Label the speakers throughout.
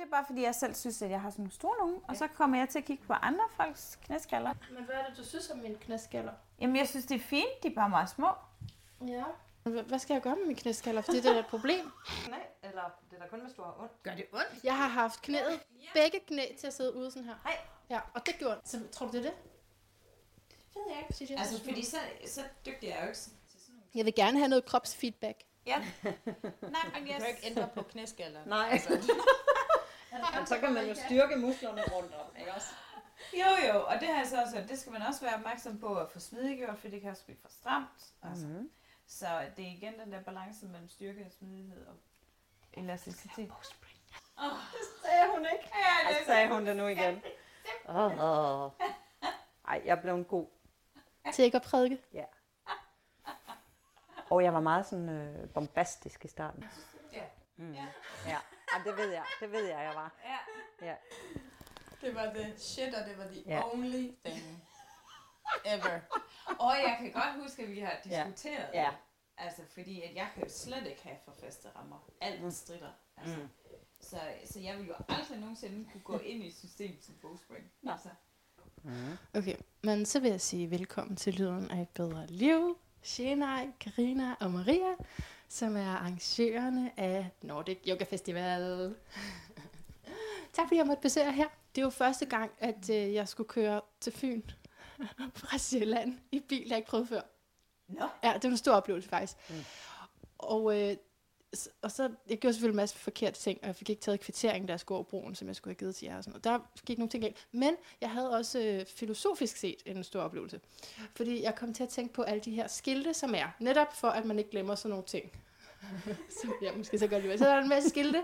Speaker 1: det er bare fordi, jeg selv synes, at jeg har sådan nogle store nogen, og så kommer jeg til at kigge på andre folks knæskaller.
Speaker 2: Men hvad er det, du synes om mine knæskaller?
Speaker 1: Jamen, jeg synes, det er fint, de er bare meget små.
Speaker 2: Ja. Hvad skal jeg gøre med mine knæskaller? Fordi det er et problem.
Speaker 3: Nej, eller det er da kun, hvis du har ondt.
Speaker 1: Gør det ondt?
Speaker 2: Jeg har haft knæet, begge knæ til at sidde ude sådan her.
Speaker 1: Nej.
Speaker 2: Ja, og det gjorde Så tror du, det er det? Det ved jeg ikke, fordi det er så
Speaker 1: Altså,
Speaker 2: små.
Speaker 1: fordi så, så dygtig er jeg jo ikke til sådan nogle.
Speaker 2: Jeg vil gerne have noget kropsfeedback.
Speaker 1: Ja. Nej, men jeg...
Speaker 4: Du kan ikke ændre på knæskaller.
Speaker 3: Nej. Men så kan man jo styrke musklerne rundt om, ikke også?
Speaker 1: Jo, jo, og det har jeg så også, det skal man også være opmærksom på at få smidiggjort, for det kan også blive for stramt. Altså.
Speaker 3: Mm-hmm.
Speaker 1: Så det er igen den der balance mellem styrke og smidighed og elasticitet.
Speaker 3: Sagde hun ikke?
Speaker 1: Ja,
Speaker 3: Ej, sagde hun det nu igen. Oh. Ej, jeg blev en god.
Speaker 2: Til ikke at prædike.
Speaker 3: Og jeg var meget sådan øh, bombastisk i starten.
Speaker 1: Ja.
Speaker 3: Mm.
Speaker 1: Ja.
Speaker 3: Ja. Ej, det ved jeg. Det ved jeg, jeg var.
Speaker 1: Ja.
Speaker 3: Ja.
Speaker 4: Det var the shit, og det var the
Speaker 3: Ja.
Speaker 4: only thing ever.
Speaker 1: Og jeg kan godt huske, at vi har
Speaker 3: Ja.
Speaker 1: diskuteret
Speaker 3: Ja.
Speaker 1: det. Altså, fordi at jeg kan jo slet ikke have for faste rammer. Alt strider. Altså.
Speaker 3: Mm.
Speaker 1: Så, så jeg vil jo aldrig nogensinde kunne gå ind i et system som bogspring.
Speaker 3: Nå.
Speaker 1: Altså.
Speaker 3: Mm.
Speaker 2: Okay, men så vil jeg sige velkommen til Lyden af et bedre liv. Shenai, Karina og Maria, som er arrangørerne af Nordic Yoga Festival. tak fordi jeg måtte besøge her. Det er jo første gang, at øh, jeg skulle køre til Fyn fra Sjælland i bil, jeg ikke prøvet før.
Speaker 1: Nå.
Speaker 2: Ja, det var en stor oplevelse faktisk.
Speaker 3: Mm.
Speaker 2: Og, øh, og så, jeg gjorde selvfølgelig en masse forkerte ting, og jeg fik ikke taget kvitteringen, der skulle over broen, som jeg skulle have givet til jer. Og sådan noget. Der gik nogle ting galt. Men jeg havde også øh, filosofisk set en stor oplevelse. Fordi jeg kom til at tænke på alle de her skilte, som er. Netop for, at man ikke glemmer sådan nogle ting. som jeg måske så godt lide. Så der er en masse skilte,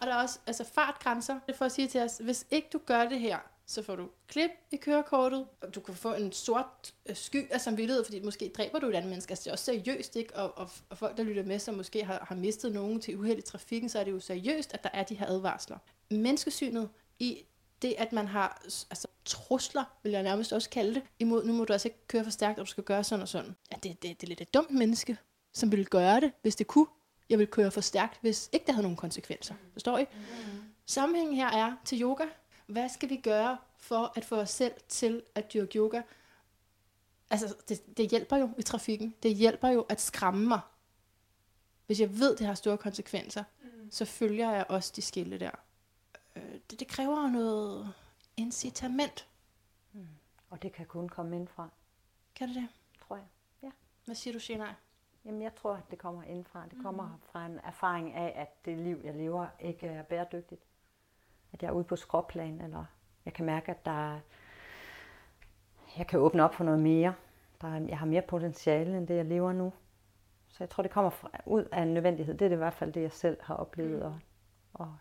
Speaker 2: og der er også altså fartgrænser. Det er for at sige til os, hvis ikke du gør det her, så får du klip i kørekortet, og du kan få en sort øh, sky af samvittighed, fordi måske dræber du et andet menneske. Altså, det er også seriøst, ikke? Og, og, og folk, der lytter med, som måske har, har mistet nogen til uheld i trafikken, så er det jo seriøst, at der er de her advarsler. Menneskesynet i det, at man har altså, trusler, vil jeg nærmest også kalde det, imod, nu må du altså ikke køre for stærkt, og du skal gøre sådan og sådan. Ja, det, det, det er lidt et dumt menneske, som ville gøre det, hvis det kunne. Jeg ville køre for stærkt, hvis ikke det havde nogen konsekvenser. Forstår I? Mm. Sammenhængen her er til yoga. Hvad skal vi gøre for at få os selv til at dyrke yoga? Altså, det, det hjælper jo i trafikken. Det hjælper jo at skræmme mig. Hvis jeg ved, det har store konsekvenser, mm. så følger jeg også de skilte der. Øh, det, det kræver jo noget incitament.
Speaker 3: Og det kan kun komme indfra,
Speaker 2: Kan det det?
Speaker 3: tror jeg.
Speaker 2: Hvad siger du, Shenai?
Speaker 3: Jamen, jeg tror, at det kommer indfra. Det kommer fra en erfaring af, at det liv, jeg lever, ikke er bæredygtigt. At jeg er ude på skråplan, eller jeg kan mærke, at der er, jeg kan åbne op for noget mere. Der er, jeg har mere potentiale, end det, jeg lever nu. Så jeg tror, det kommer fra, ud af en nødvendighed. Det er det i hvert fald det, jeg selv har oplevet. Og, og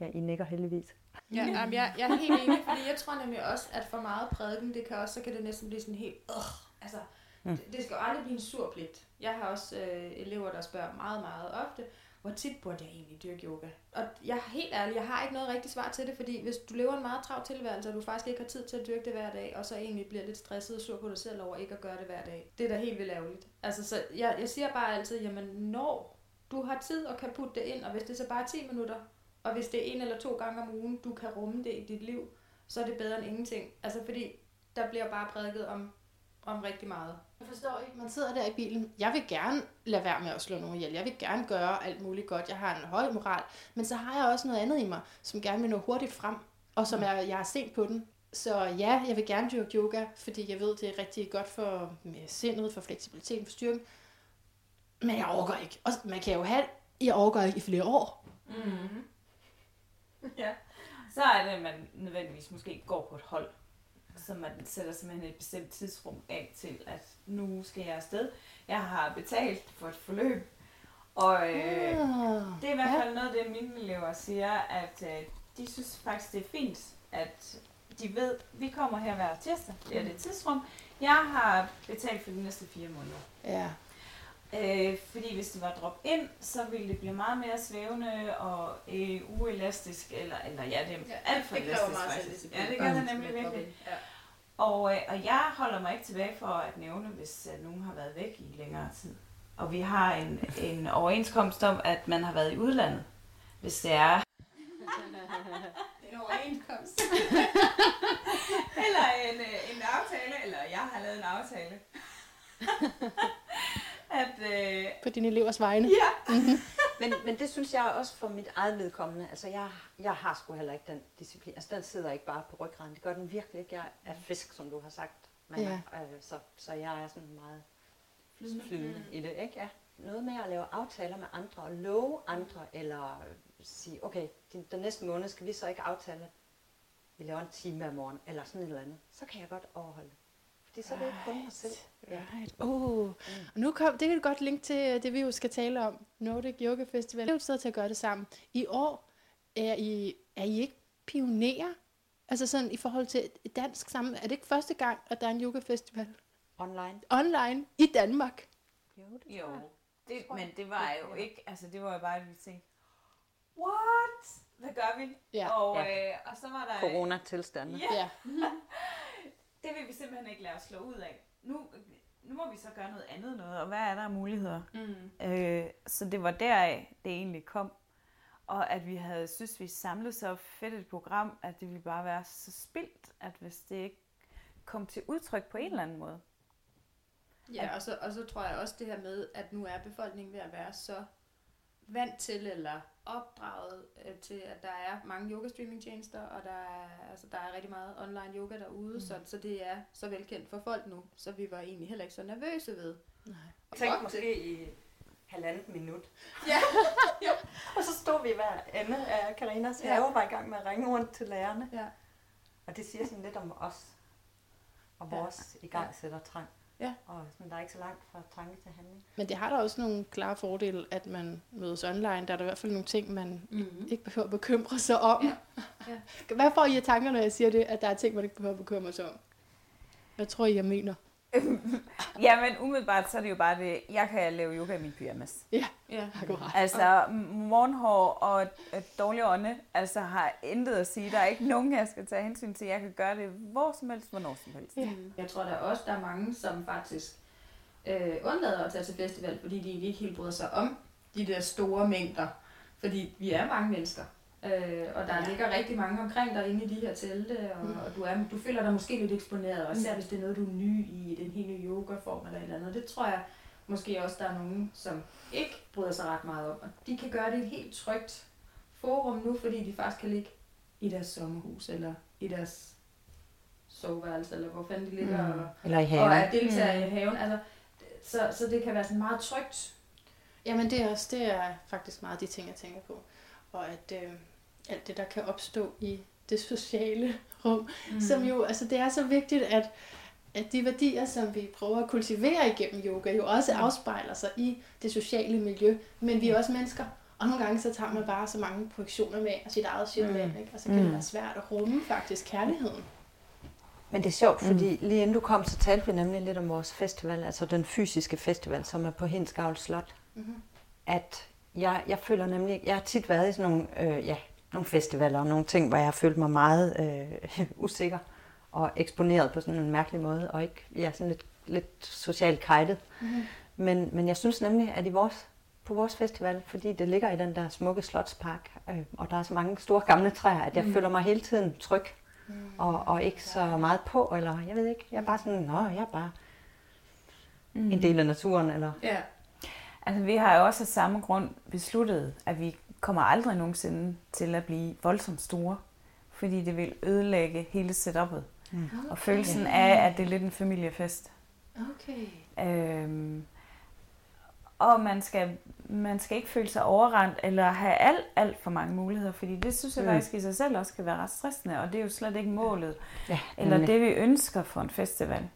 Speaker 3: ja, I nikker heldigvis.
Speaker 4: Ja, jamen, jeg, jeg er helt enig, fordi jeg tror nemlig også, at for meget prædiken, det kan også, så kan det næsten blive sådan helt, øh, altså,
Speaker 3: Mm.
Speaker 4: det, det skal jo aldrig blive en sur pligt. Jeg har også øh, elever, der spørger meget, meget ofte, hvor tit burde jeg egentlig dyrke yoga? Og jeg er helt ærlig, jeg har ikke noget rigtigt svar til det, fordi hvis du lever en meget travl tilværelse, og du faktisk ikke har tid til at dyrke det hver dag, og så egentlig bliver lidt stresset og sur på dig selv over ikke at gøre det hver dag, det er da helt vildt ærgerligt. Altså, så jeg, jeg siger bare altid, jamen når du har tid og kan putte det ind, og hvis det så bare er 10 minutter, og hvis det er en eller to gange om ugen, du kan rumme det i dit liv, så er det bedre end ingenting. Altså fordi, der bliver bare prædiket om, om rigtig meget.
Speaker 2: Jeg forstår ikke, man sidder der i bilen. Jeg vil gerne lade være med at slå nogen ihjel. Jeg vil gerne gøre alt muligt godt. Jeg har en høj moral. Men så har jeg også noget andet i mig, som gerne vil nå hurtigt frem. Og som er, jeg er sent på den. Så ja, jeg vil gerne dyrke yoga, fordi jeg ved, det er rigtig godt for sindet, for fleksibiliteten, for styrken. Men jeg overgår ikke. Og man kan jo have, jeg overgår ikke i flere år.
Speaker 1: Mm. ja. Så er det, at man nødvendigvis måske går på et hold. Så man sætter simpelthen et bestemt tidsrum af til, at nu skal jeg afsted. Jeg har betalt for et forløb. Og øh,
Speaker 2: Ah,
Speaker 1: det er i hvert
Speaker 2: ja.
Speaker 1: fald noget af det, mine elever siger, at øh, de synes faktisk, det er fint, at de ved, at vi kommer her hver tirsdag. Det er det tidsrum. Jeg har betalt for de næste fire måneder.
Speaker 2: Ja.
Speaker 1: Øh, fordi hvis det var drop ind, så ville det blive meget mere svævende og øh, uelastisk, eller, eller ja, det er ja, alt for elastisk faktisk. Ja, det gør det nemlig virkelig.
Speaker 4: Ja.
Speaker 1: Og, øh, og jeg holder mig ikke tilbage for at nævne, hvis øh, nogen har været væk i længere tid. Og vi har en, en overenskomst om, at man har været i udlandet, hvis det er.
Speaker 4: overenskomst.
Speaker 1: eller en, øh, en aftale, eller jeg har lavet en aftale. at, øh,
Speaker 2: På dine elevers vegne.
Speaker 1: ja.
Speaker 3: Men, men det synes jeg også for mit eget vedkommende. Altså, jeg, jeg har sgu heller ikke den disciplin. Altså, den sidder ikke bare på ryggraden. Det gør den virkelig ikke. Jeg er fisk, som du har sagt. Men,
Speaker 2: Ja.
Speaker 3: øh, så, så jeg er sådan meget flydende i det, ikke? Ja. Noget med at lave aftaler med andre, og love andre, eller sige, okay, den, den næste måned skal vi så ikke aftale, at vi laver en time om morgen, eller sådan et eller andet. Så kan jeg godt overholde det. Fordi så er det ikke kun mig selv. Ja.
Speaker 2: Right. Oh. Og nu kom, det kan et godt link til øh, det, vi jo skal tale om. Nordic Yoga Festival. Det er jo et sted til at gøre det sammen. I år er I, er I ikke pionerer? Altså sådan i forhold til et dansk sammen. Er det ikke første gang, at der er en yoga festival
Speaker 3: Online.
Speaker 2: online i Danmark?
Speaker 3: Jo, det
Speaker 1: Jo, det, men det var jo ikke, altså det var jo bare, at vi tænkte, what? Hvad gør vi?
Speaker 2: Ja.
Speaker 1: Og,
Speaker 3: Ja.
Speaker 1: øh, og så var der...
Speaker 3: Corona-tilstande.
Speaker 1: Ja,
Speaker 2: Ja.
Speaker 1: det vil vi simpelthen ikke lade os slå ud af. Nu, nu må vi så gøre noget andet noget, og hvad er der af muligheder?
Speaker 4: Mm.
Speaker 1: Øh, så det var deraf, det egentlig kom. Og at vi havde synes, vi samlede så fedt et program, at det ville bare være så spildt, at hvis det ikke kom til udtryk på en eller anden måde.
Speaker 4: Ja, og så, og så tror jeg også det her med, at nu er befolkningen ved at være så vant til eller opdraget øh, til, at der er mange yoga streaming tjenester, og der er, altså, der er rigtig meget online yoga derude, mm. så, så det er så velkendt for folk nu, så vi var egentlig heller ikke så nervøse ved.
Speaker 2: Nej.
Speaker 3: Tænk
Speaker 4: Fuck
Speaker 3: måske i halvandet minut.
Speaker 4: Ja.
Speaker 3: Og så stod vi hver ende af Karinas
Speaker 4: Ja.
Speaker 3: have og var i gang med at ringe rundt til lærerne.
Speaker 4: Ja.
Speaker 3: Og det siger sådan lidt om os og
Speaker 4: Ja.
Speaker 3: vores i gang sætter trang.
Speaker 4: Ja.
Speaker 3: Og sådan, der er ikke så langt fra tanke til handling.
Speaker 2: Men det har da også nogle klare fordele, at man mødes online. Der er der i hvert fald nogle ting, man
Speaker 4: Mm-hmm.
Speaker 2: ikke behøver at bekymre sig om.
Speaker 4: Ja. Ja.
Speaker 2: Hvad får I af tanker, når jeg siger det, at der er ting, man ikke behøver at bekymre sig om? Hvad tror I, jeg mener?
Speaker 1: Ja, men umiddelbart så er det jo bare det, jeg kan lave yoga i min pyjamas.
Speaker 4: Ja.
Speaker 2: Akkurat.
Speaker 1: Altså, morgenhår og dårlig ånde, altså har intet at sige. Der er ikke nogen, jeg skal tage hensyn til. Jeg kan gøre det hvor som helst, hvornår som helst.
Speaker 2: Ja.
Speaker 4: Jeg tror der også, der er mange, som faktisk øh, undlader at tage til festival, fordi de egentlig ikke helt bryder sig om de der store mængder. Fordi vi er mange mennesker. Øh, og der
Speaker 2: Ja.
Speaker 4: ligger rigtig mange omkring dig inde i de her telte, og,
Speaker 2: Mm.
Speaker 4: mm. og du, er, du føler dig måske lidt eksponeret, og især hvis det er noget, du er ny i, den helt nye yogaform eller et eller andet. Det tror jeg måske også, der er nogen, som ikke bryder sig ret meget om. Og de kan gøre det i et helt trygt forum nu, fordi de faktisk kan ligge i deres sommerhus, eller i deres soveværelse, eller hvor fanden de ligger,
Speaker 2: Mm.
Speaker 4: og,
Speaker 3: Eller i
Speaker 4: og
Speaker 3: haven.
Speaker 4: er deltager i haven. Altså, så, så det kan være sådan meget trygt.
Speaker 2: Jamen det er også det er faktisk meget de ting, jeg tænker på. Og at øh, alt det, der kan opstå i det sociale rum, mm. som jo, altså det er så vigtigt, at, at de værdier, som vi prøver at kultivere igennem yoga, jo også
Speaker 4: Mm.
Speaker 2: afspejler sig i det sociale miljø. Men vi er også mennesker, og nogle gange så tager man bare så mange projektioner med af sit eget shit med, ikke? og så kan det
Speaker 3: Mm.
Speaker 2: være svært at rumme faktisk kærligheden.
Speaker 3: Men det er sjovt, fordi lige inden du kom, så talte vi nemlig lidt om vores festival, altså den fysiske festival, som er på Hindsgavl Slot.
Speaker 2: Mm-hmm.
Speaker 3: At jeg, jeg føler nemlig, jeg har tit været i sådan nogle, øh, ja, nogle festivaler og nogle ting, hvor jeg har følt mig meget øh, usikker og eksponeret på sådan en mærkelig måde, og ikke, ja, sådan lidt, lidt socialt kajtet.
Speaker 2: Mm-hmm.
Speaker 3: Men, men jeg synes nemlig, at i vores, på vores festival, fordi det ligger i den der smukke slotspark, øh, og der er så mange store gamle træer, at jeg mm. Føler mig hele tiden tryg,
Speaker 2: Mm.
Speaker 3: og, og ikke så meget på, eller jeg ved ikke, jeg er bare sådan, nå, jeg er bare mm. en del af naturen, eller...
Speaker 4: Ja.
Speaker 1: Altså, vi har jo også af samme grund besluttet, at vi kommer aldrig nogensinde til at blive voldsomt store, fordi det vil ødelægge hele setup'et.
Speaker 3: Mm.
Speaker 1: Og følelsen af, at det er lidt en familiefest.
Speaker 2: Okay.
Speaker 1: Øhm, og man skal, man skal ikke føle sig overrendt eller have alt, alt for mange muligheder, fordi det synes jeg
Speaker 3: Mm.
Speaker 1: faktisk i sig selv også kan være ret stressende, og det er jo slet ikke målet.
Speaker 3: Ja,
Speaker 1: Eller det vi ønsker for en festival.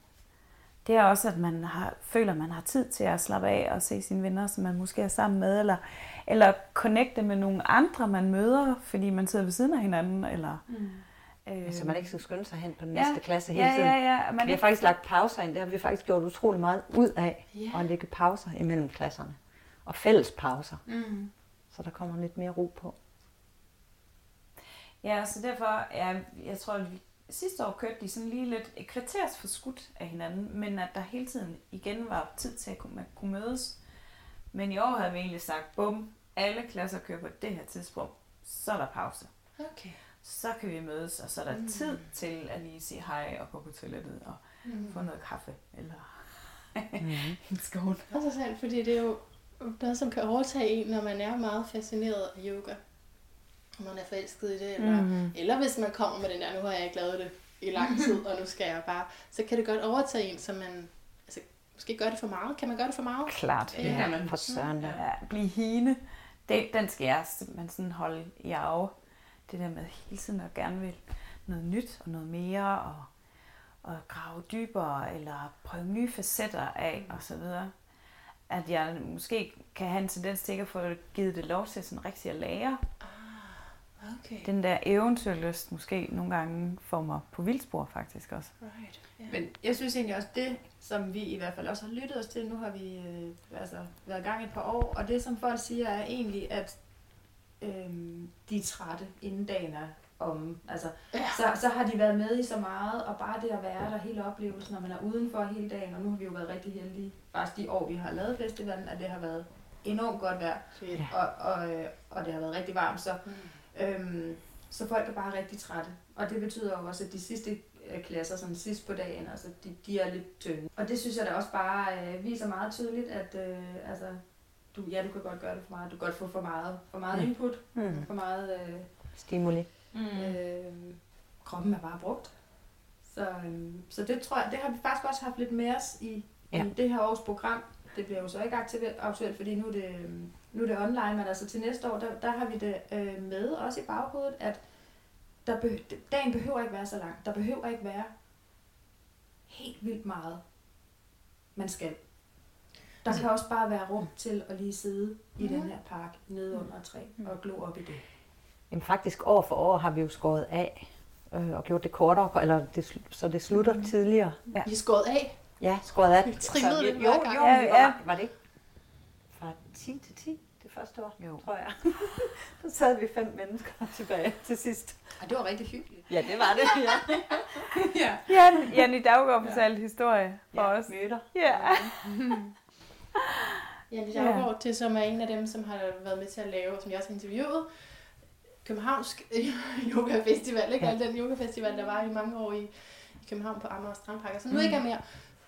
Speaker 1: Det er også, at man har, føler, at man har tid til at slappe af og se sine venner, som man måske er sammen med, eller, eller connecte med nogle andre, man møder, fordi man sidder ved siden af hinanden. Eller,
Speaker 4: Mm.
Speaker 1: øh,
Speaker 3: Så man ikke skal skynde sig hen på den
Speaker 1: Ja,
Speaker 3: næste klasse hele
Speaker 1: ja,
Speaker 3: tiden.
Speaker 1: ja, ja. Man
Speaker 3: Vi har
Speaker 1: ikke,
Speaker 3: faktisk lagt pauser ind. Det har vi faktisk gjort utrolig meget ud af.
Speaker 2: Ja.
Speaker 3: At lægge pauser imellem klasserne. Og fælles pauser.
Speaker 4: Mm.
Speaker 3: Så der kommer lidt mere ro på.
Speaker 1: ja, så derfor, ja, jeg tror, at vi, sidste år kørte de sådan lige lidt et kvarters for skudt af hinanden, men at der hele tiden igen var tid til, at kunne- man kunne mødes. Men i år havde vi egentlig sagt, bum, alle klasser kører på det her tidspunkt, så er der pause.
Speaker 2: Okay.
Speaker 1: Så kan vi mødes, og så er der
Speaker 2: Mm.
Speaker 1: tid til at lige sige hej og gå på toilettet og
Speaker 2: Mm.
Speaker 1: få noget kaffe eller
Speaker 3: Mm.
Speaker 1: en skål.
Speaker 2: Interessant, fordi det er jo noget, som kan overtage en, når man er meget fascineret af yoga. Man er forelsket i det, eller,
Speaker 3: Mm.
Speaker 2: eller hvis man kommer med den der, nu har jeg ikke lavet det i lang tid, og nu skal jeg bare, så kan det godt overtage en, så man altså, måske gør det for meget. Kan man gøre det for meget?
Speaker 1: Klart.
Speaker 2: Ja.
Speaker 1: Ja.
Speaker 3: Ja, for søren da.
Speaker 1: Ja, blive hine, den, den skal jeg simpelthen sådan holde i arve. Det der med hele tiden at gerne vil noget nyt og noget mere, og, og grave dybere, eller prøve nye facetter af, og så videre. At jeg måske kan have en tendens til ikke at få givet det lov til sådan rigtig at lære.
Speaker 2: Okay.
Speaker 1: Den der eventyrlyst måske nogle gange får mig på vildspor faktisk også.
Speaker 2: Right. Ja.
Speaker 4: Men jeg synes egentlig også, det som vi i hvert fald også har lyttet os til, nu har vi øh, altså, været i gang et par år, og det som folk siger er egentlig, at øh, de er trætte inden dagen er om. Altså,
Speaker 2: Ja.
Speaker 4: så, så har de været med i så meget, og bare det at være der, hele oplevelsen, når man er udenfor hele dagen, og nu har vi jo været rigtig heldige, faktisk de år, vi har lavet festivalen, at det har været enormt godt vejr,
Speaker 2: Fedt.
Speaker 4: og, og, øh, og det har været rigtig varmt, så
Speaker 2: Mm.
Speaker 4: Øhm, så folk er bare rigtig trætte. Og det betyder jo også, at de sidste øh, klasser, sådan sidst på dagen, altså, de, de er lidt tynde. Og det synes jeg da også bare øh, viser meget tydeligt, at øh, altså, du, ja, du kan godt gøre det for meget. Du kan godt få for meget, for meget
Speaker 3: Mm.
Speaker 4: input,
Speaker 3: Mm.
Speaker 4: for meget... Øh,
Speaker 3: Stimuli.
Speaker 1: Mm.
Speaker 4: øh, kroppen er bare brugt. Så, øh, så det tror jeg, det har vi faktisk også haft lidt med os i, ja. I det her års program. Det bliver jo så ikke aktuelt, aktuelt fordi nu er, det, øh, nu er det online, men altså til næste år, der, der har vi det øh, med også i baghovedet, at der be, dagen behøver ikke være så lang. Der behøver ikke være helt vildt meget, man skal. Der kan også bare være rum til at lige sidde i den her park nede under et træ og glo op i det.
Speaker 3: Jamen faktisk år for år har vi jo skåret af øh, og gjort det kortere, eller det, så det slutter mm. tidligere.
Speaker 2: Ja. I er skåret af.
Speaker 3: Ja, skåret af.
Speaker 2: Vi trimmede det
Speaker 3: jo, jo,
Speaker 1: Ja, ja.
Speaker 3: var, var det ikke 10 til 10 det første år,
Speaker 1: Jo.
Speaker 3: tror jeg. så sad vi fem mennesker tilbage til sidst.
Speaker 4: Og det var rigtig hyggeligt.
Speaker 3: Ja, det var det. Ja,
Speaker 4: ja.
Speaker 1: Jan, Janne Daggaard fortalte historie for
Speaker 3: ja
Speaker 1: os.
Speaker 3: møder.
Speaker 1: Ja.
Speaker 2: Janne Daggaard, til som er en af dem, som har været med til at lave, som jeg også har interviewet, Københavnsk Yoga Festival, ikke?
Speaker 3: Ja.
Speaker 2: Ja. Al den yoga festival, der var i mange år i, i København på Amager Strandpark, og så nu ikke er mere.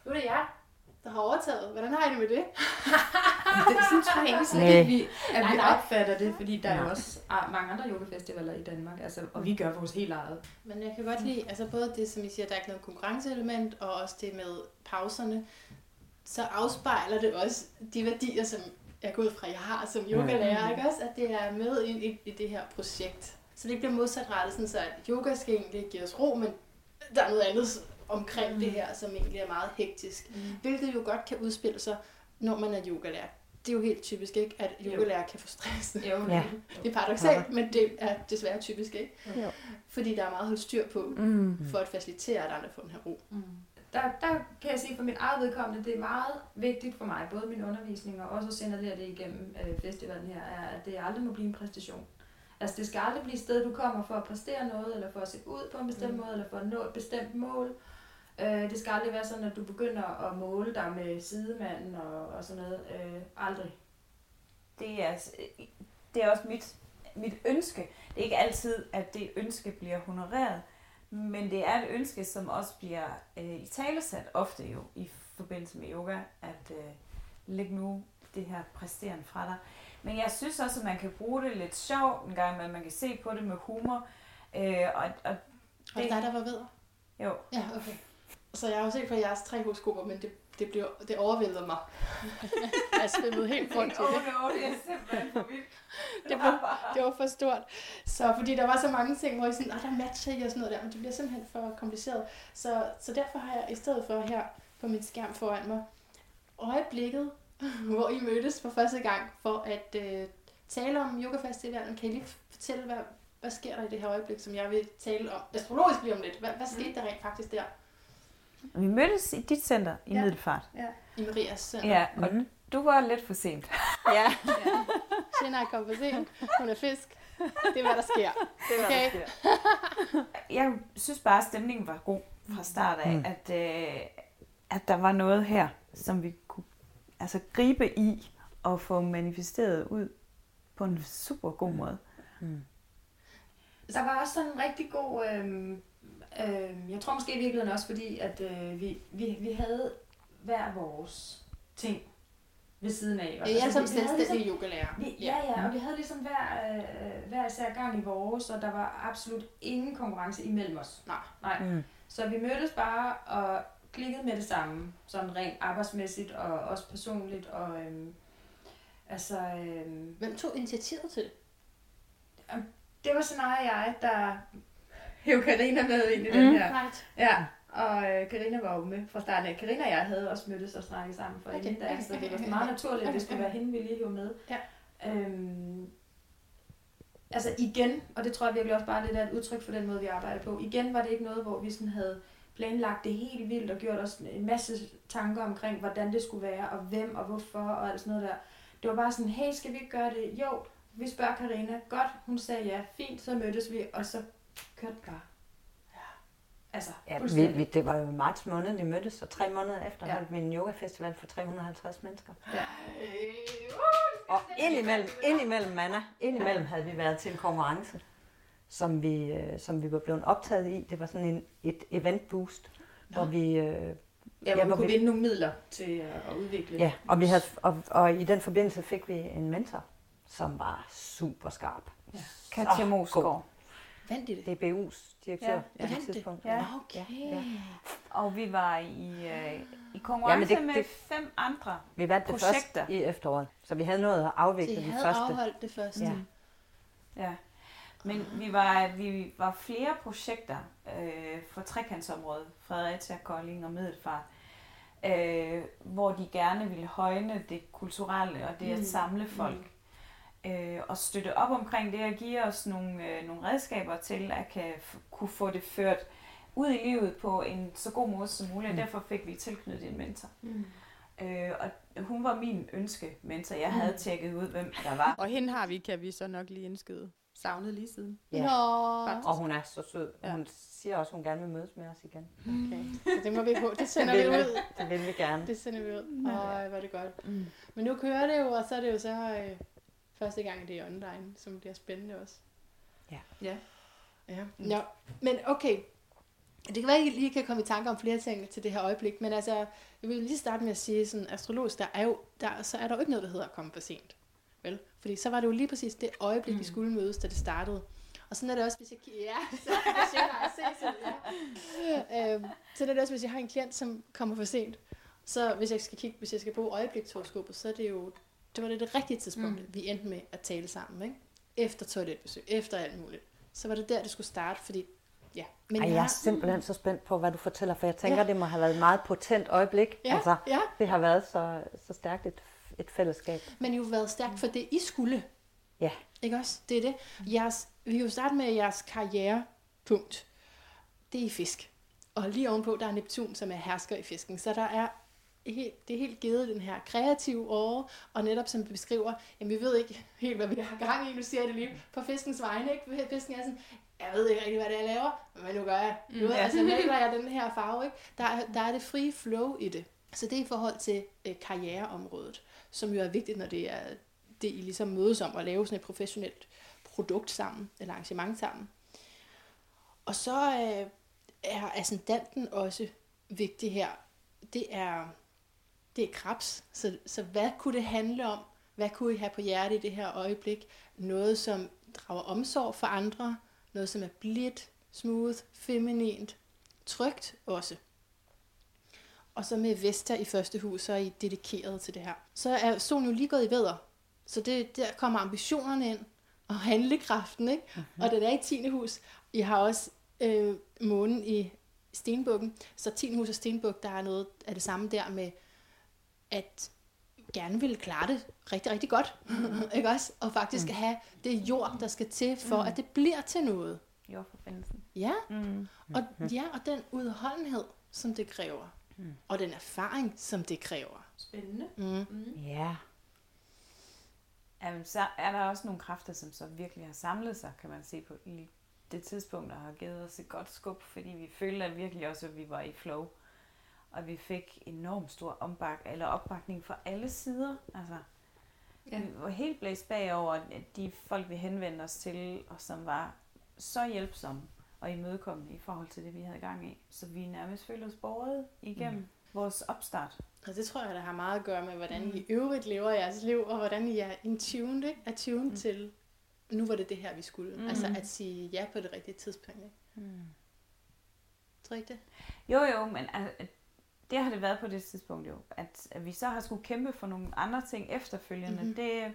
Speaker 2: Nu er det jer, der har overtaget. Hvordan har I det med det?
Speaker 4: Det sådan tror jeg egentlig slet ikke, vi, at vi
Speaker 2: Nej, nej.
Speaker 4: opfatter det, fordi der er jo også mange andre yogafestivaler i Danmark, altså, og vi gør vores helt eget.
Speaker 2: Men jeg kan godt lide, altså både det, som I siger, der er ikke noget konkurrenceelement, og også det med pauserne, så afspejler det også de værdier, som jeg går ud fra, jeg har som yogalærer, ikke også? At det er med ind i, i det her projekt. Så det bliver modsatrettet, sådan så at yoga skal egentlig give os ro, men der er noget andet omkring mm. det her, som egentlig er meget hektisk.
Speaker 4: Mm.
Speaker 2: Hvilket jo godt kan udspille sig, når man er yogalærer. Det er jo helt typisk, ikke? At
Speaker 4: Jo.
Speaker 2: yogalærer kan få stress.
Speaker 4: Jo,
Speaker 3: Ja.
Speaker 2: Det er paradoxalt, men det er desværre typisk, ikke?
Speaker 3: Jo.
Speaker 2: Fordi der er meget at styr på,
Speaker 1: Mm.
Speaker 2: for at facilitere, at andre får den her ro.
Speaker 4: Mm. Der, der kan jeg sige for mit eget vedkommende, det er meget vigtigt for mig, både min undervisning og også at signalere det igennem øh, festivalen her, er, at det aldrig må blive en præstation. Altså det skal aldrig blive et sted, du kommer for at præstere noget, eller for at se ud på en bestemt
Speaker 2: Mm.
Speaker 4: måde, eller for at nå et bestemt mål. Øh, det skal aldrig være sådan, at du begynder at måle dig med sidemanden og, og sådan noget. Øh, aldrig.
Speaker 1: Det er, det er også mit, mit ønske. Det er ikke altid, at det ønske bliver honoreret, men det er et ønske, som også bliver øh, i talesat ofte jo i forbindelse med yoga, at øh, læg nu det her præsterende fra dig. Men jeg synes også, at man kan bruge det lidt sjovt en gang, men man kan se på det med humor. Øh, og, og
Speaker 2: Og det er dig, der var ved?
Speaker 1: jo,
Speaker 2: Ja, okay. Så jeg har jo set på jeres tre horoskoper, men det, det, blev, det overvældede mig. jeg svømmede helt rundt i det.
Speaker 1: no, det er simpelthen for vildt.
Speaker 2: Det var, det var for stort. Så fordi der var så mange ting, hvor I sådan, der matcher I og sådan noget der, men det bliver simpelthen for kompliceret. Så, så derfor har jeg i stedet for her på min skærm foran mig, øjeblikket, hvor I mødtes for første gang, for at øh, tale om yogafestivalen. Kan I lige fortælle, hvad, hvad sker der i det her øjeblik, som jeg vil tale om astrologisk lige om lidt? Hvad, hvad skete der rent faktisk der
Speaker 1: Vi mødtes i dit center i
Speaker 2: Ja.
Speaker 1: ja. Middelfart.
Speaker 2: i Marias center?
Speaker 1: Ja, og
Speaker 3: Mm.
Speaker 1: du var lidt for sent.
Speaker 3: Ja,
Speaker 2: er kommet for sent, hun er fisk. Det er, hvad der sker.
Speaker 3: det var
Speaker 2: Okay.
Speaker 3: det sker.
Speaker 1: Jeg synes bare, at stemningen var god fra start af,
Speaker 3: mm.
Speaker 1: at, øh, at der var noget her, som vi kunne altså, gribe i og få manifesteret ud på en super god måde.
Speaker 3: Mm.
Speaker 4: Der var også sådan en rigtig god... Øh, øh, jeg tror måske i virkeligheden også, fordi at øh, vi, vi, vi havde hver vores ting ved siden af.
Speaker 2: Ja, jeg er som selvstændig yogalærer.
Speaker 4: vi, ja, ja, og vi havde ligesom hver, øh, hver især gang i vores, og der var absolut ingen konkurrence imellem os.
Speaker 2: Nej.
Speaker 4: Nej.
Speaker 3: Mm.
Speaker 4: Så vi mødtes bare og klikkede med det samme, sådan rent arbejdsmæssigt og også personligt. Og, øhm, altså, øhm,
Speaker 2: Hvem tog initiativet til det?
Speaker 4: det var og jeg, der hævde Karina med ind i
Speaker 3: Mm.
Speaker 4: den her.
Speaker 2: Right.
Speaker 4: Ja, og øh, Karina var jo med fra starten af. Karina og jeg havde også mødtes og snakket sammen for
Speaker 2: Okay,
Speaker 4: inden da,
Speaker 2: okay,
Speaker 4: så det
Speaker 2: okay,
Speaker 4: var
Speaker 2: okay,
Speaker 4: meget naturligt, at det skulle være hende, vi lige hævde med.
Speaker 2: Ja.
Speaker 4: Øhm, altså igen, og det tror jeg virkelig også bare lidt er et udtryk for den måde, vi arbejder på. Igen var det ikke noget, hvor vi sådan havde planlagt det helt vildt og gjort os en masse tanker omkring, hvordan det skulle være, og hvem og hvorfor og alt sådan noget der. Det var bare sådan, hey, skal vi ikke gøre det? Jo, vi spørger Karina. Godt, hun sagde ja. Fint, så mødtes vi, og så kørte bare. Altså,
Speaker 3: Ja, vi, vi, det var jo i marts måned, vi mødtes, og tre måneder efter
Speaker 4: Ja.
Speaker 3: ja. holdt vi en yogafestival for 350 mennesker.
Speaker 4: Ja.
Speaker 3: Og indimellem, indimellem, Manna, indimellem havde vi været til en konkurrence, som vi, øh, som vi var blevet optaget i. Det var sådan en, et event boost, hvor vi... Øh,
Speaker 4: Ja, hvor
Speaker 3: Ja,
Speaker 4: vi
Speaker 3: hvor
Speaker 4: kunne
Speaker 3: vi-
Speaker 4: vinde nogle midler til at udvikle.
Speaker 3: ja, og, vi havde, og, og i den forbindelse fik vi en mentor, som var super skarp.
Speaker 1: Katja
Speaker 3: Åh,
Speaker 2: Vandt I det?
Speaker 3: DBU's direktør
Speaker 1: Ja,
Speaker 3: ja,
Speaker 2: ja.
Speaker 3: på det tidspunkt.
Speaker 1: Ja.
Speaker 2: Okay.
Speaker 3: ja.
Speaker 1: Og vi var i, øh, i konkurrence
Speaker 3: Jamen, det-
Speaker 1: med
Speaker 3: det-
Speaker 1: fem andre.
Speaker 3: Vi vandt det
Speaker 1: Projekter.
Speaker 3: først i efteråret, så vi havde noget at afvikle
Speaker 2: Så I
Speaker 3: de
Speaker 2: havde
Speaker 3: første.
Speaker 2: afholdt det første?
Speaker 3: Ja.
Speaker 1: Ja. Men vi var, vi var flere projekter øh, fra trekantsområdet, Fredericia, Kolding og Middelfart, øh, hvor de gerne ville højne det kulturelle og det at
Speaker 4: Mm.
Speaker 1: samle folk. Øh, og støtte op omkring det og give os nogle, øh, nogle redskaber til at kan f- kunne få det ført ud i livet på en så god måde som muligt. Og
Speaker 3: Mm.
Speaker 1: derfor fik vi tilknyttet en mentor.
Speaker 4: Mm.
Speaker 1: Øh, og hun var min ønske mentor. Jeg havde tjekket ud, hvem der var.
Speaker 4: Og hende har vi, kan vi så nok lige indskyde. Savnet lige siden.
Speaker 3: Ja.
Speaker 2: Nå,
Speaker 4: Faktisk.
Speaker 3: Og hun er så sød.
Speaker 4: Ja.
Speaker 3: Hun siger også, at hun gerne vil mødes med os igen.
Speaker 2: okay. Så det må vi på. Det sender
Speaker 3: det
Speaker 2: vi ud.
Speaker 3: Det vil vi gerne.
Speaker 2: Det sender vi ud. Øj, hvor er det godt.
Speaker 1: Mm.
Speaker 2: Men nu kører det jo, og så er det jo så øh, første gang, det er online, som bliver spændende også.
Speaker 4: Ja.
Speaker 2: Ja. Nå, men okay. Det kan være, at I lige kan komme i tanke om flere ting til det her øjeblik, men altså, jeg vil lige starte med at sige, sådan astrologisk, der er jo, der, så er der jo ikke noget, der hedder at komme for sent. Vel? Fordi så var det jo lige præcis det øjeblik, mm. vi skulle mødes, da det startede. Og sådan er det også, hvis jeg... Ja, så hvis jeg har sådan, ja. øhm, sådan er det også, hvis jeg har en klient, som kommer for sent. Så hvis jeg skal kigge, hvis jeg skal bruge øjeblikshoroskopet, så er det jo, det var det, det rigtige tidspunkt, mm. vi endte med at tale sammen, ikke? Efter toiletbesøg, efter alt muligt. Så var det der, det skulle starte, fordi, ja. Men
Speaker 3: Ej, jeg er simpelthen så spændt på, hvad du fortæller, for jeg tænker,
Speaker 2: Ja.
Speaker 3: det må have været et meget potent øjeblik.
Speaker 2: Ja,
Speaker 3: Altså,
Speaker 2: ja.
Speaker 3: det har været så, så stærkt et, et fællesskab.
Speaker 2: Men jo været stærkt for det, I skulle.
Speaker 3: Ja.
Speaker 2: Ikke også? Det er det. Jeres, vi kan jo starte med jeres karrierepunkt. Det er i fisk. Og lige ovenpå, der er Neptun, som er hersker i fisken. Så der er helt, det er helt givet den her kreative åre, og netop som beskriver, jamen vi ved ikke helt, hvad vi har gang i, nu siger jeg det lige, på fiskens vegne, ikke? Fisken er sådan, jeg ved ikke rigtig, hvad det er, jeg laver, men nu gør jeg. Nu
Speaker 1: Mm, ja.
Speaker 2: altså, maler jeg den her farve, ikke? Der, er- der er det free flow i det. Så det er i forhold til øh, karriereområdet, som jo er vigtigt, når det er det, I ligesom mødes om at lave sådan et professionelt produkt sammen, eller arrangement sammen. Og så øh, er ascendanten også vigtig her. Det er, det er krebs. Så, så hvad kunne det handle om? Hvad kunne I have på hjerte i det her øjeblik? Noget, som drager omsorg for andre. Noget, som er blidt, smooth, feminint, trygt også. Og så med Vesta i første hus, så er I dedikeret til det her. Så er solen jo lige gået i vædder. Så det, der kommer ambitionerne ind, og handlekraften, ikke? Mm-hmm. Og den er i 10. hus. I har også øh, månen i Stenbukken. Så 10. hus og Stenbuk, der er noget af det samme der med, at gerne vil klare det rigtig, rigtig godt. ikke også? Og faktisk mm. have det jord, der skal til, for mm. at det bliver til noget.
Speaker 1: Jordforbindelsen.
Speaker 2: Ja,
Speaker 1: Mm.
Speaker 2: og, ja, og den udholdenhed, som det kræver. Mm. Og den erfaring, som det kræver.
Speaker 4: Spændende.
Speaker 2: Mm.
Speaker 4: Mm.
Speaker 3: Ja.
Speaker 1: Jamen, så er der også nogle kræfter, som så virkelig har samlet sig, kan man se på i det tidspunkt, og har givet os et godt skub, fordi vi følte at virkelig også, at vi var i flow. Og vi fik enormt stor ombak, eller opbakning fra alle sider. Altså,
Speaker 4: Ja.
Speaker 1: Vi var helt blæst bagover at de folk, vi henvendte os til, og som var så hjælpsomme og imødekommende i forhold til det, vi havde gang i. Så vi nærmest følte os borget igennem mm. vores opstart.
Speaker 2: Og det tror jeg, der har meget at gøre med, hvordan mm. I øvrigt lever jeres liv, og hvordan I er in tune, ikke? Er tune mm. til, nu var det det her, vi skulle. Mm. Altså at sige ja på det rigtige tidspunkt. Ikke? Mm. Tror I ikke det?
Speaker 1: Jo, jo, men altså, det har det været på det tidspunkt jo. At, at vi så har skulle kæmpe for nogle andre ting efterfølgende, mm-hmm. det,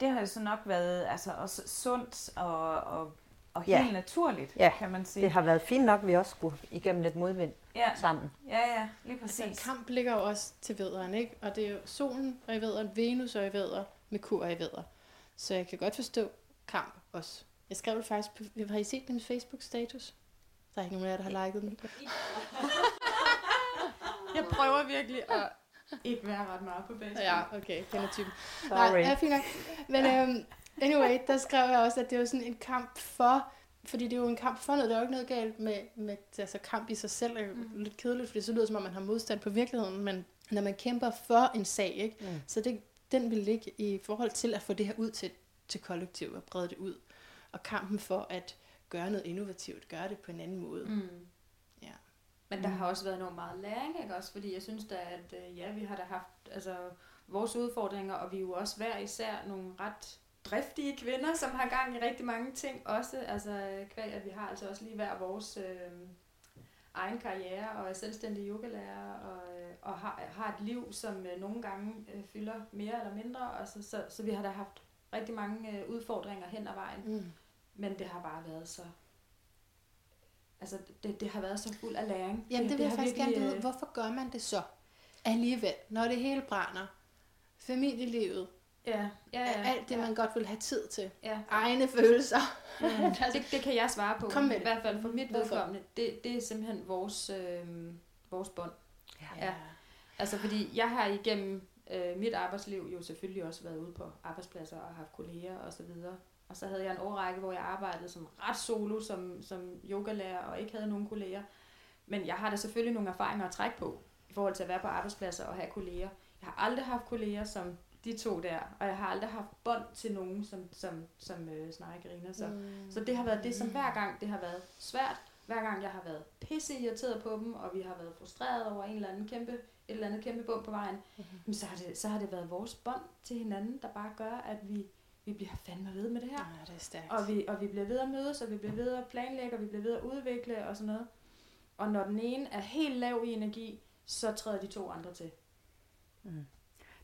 Speaker 1: det har jo så nok været altså, også sundt og, og, og helt ja. naturligt,
Speaker 3: ja.
Speaker 1: kan man sige.
Speaker 3: det har været fint nok, at vi også skulle igennem lidt modvind
Speaker 1: ja.
Speaker 3: sammen.
Speaker 1: Ja, ja, lige præcis.
Speaker 2: Altså, kamp ligger jo også til vederen, ikke? Og det er jo solen og i vederen, Venus og i vederen, Merkur og i vederen. Så jeg kan godt forstå kamp også. Jeg skrev det faktisk på, har I set min Facebook-status? Der er ikke nogen af jer, der har liket den.
Speaker 4: jeg prøver virkelig at ikke være ret meget på Facebook.
Speaker 2: Ja, okay, kender typen. Nej, ja, fint nok. Men um, anyway, der skrev jeg også, at det var sådan en kamp for, fordi det er jo en kamp for noget, der er jo ikke noget galt med, med altså kamp i sig selv, er mm. lidt kedeligt, fordi så lyder det som om, man har modstand på virkeligheden, men når man kæmper for en sag, ikke? Mm. så det, den vil ligge i forhold til at få det her ud til, til kollektiv og brede det ud. Og kampen for at gøre noget innovativt, gøre det på en anden måde. Mm.
Speaker 4: Men der mm. har også været enormt meget læring, ikke også? Fordi jeg synes da, at øh, ja, vi har da haft altså, vores udfordringer, og vi er jo også hver især nogle ret driftige kvinder, som har gang i rigtig mange ting også. Altså kvæg, at vi har altså også lige hver vores øh, egen karriere og er selvstændig yogalærer og, øh, og har, har et liv, som øh, nogle gange øh, fylder mere eller mindre. Og så, så, så vi har da haft rigtig mange øh, udfordringer hen ad vejen. Mm. Men det har bare været så... Altså, det, det har været så fuld af læring.
Speaker 2: Jamen, det,
Speaker 4: det
Speaker 2: vil jeg faktisk virkelig, gerne vide. Øh, hvorfor gør man det så? Alligevel, når det hele brænder. Familielivet.
Speaker 4: Ja, ja, ja.
Speaker 2: Alt det,
Speaker 4: ja.
Speaker 2: man godt vil have tid til. Ja. Egne følelser.
Speaker 4: Mm. altså, det, det kan jeg svare på. Kom med I hvert fald for mit vedkommende. Det, det er simpelthen vores, øh, vores bånd. Ja. ja. Altså, fordi jeg har igennem øh, mit arbejdsliv jo selvfølgelig også været ude på arbejdspladser og haft kolleger og så videre. Og så havde jeg en årrække, hvor jeg arbejdede som ret solo, som, som yogalærer, og ikke havde nogen kolleger. Men jeg har da selvfølgelig nogle erfaringer at trække på, i forhold til at være på arbejdspladser og have kolleger. Jeg har aldrig haft kolleger som de to der, og jeg har aldrig haft bånd til nogen, som, som, som øh, griner. Så, mm. så det har været det, som hver gang det har været svært, hver gang jeg har været pisse irriteret på dem, og vi har været frustreret over en eller anden kæmpe, et eller andet kæmpe bump på vejen, mm-hmm. så, har det, så har det været vores bånd til hinanden, der bare gør, at vi vi bliver fandme ved med det her.
Speaker 2: Ja, det er stærkt.
Speaker 4: Og vi, og vi bliver ved at mødes, og vi bliver ved at planlægge, og vi bliver ved at udvikle og sådan noget. Og når den ene er helt lav i energi, så træder de to andre til.
Speaker 3: Mm.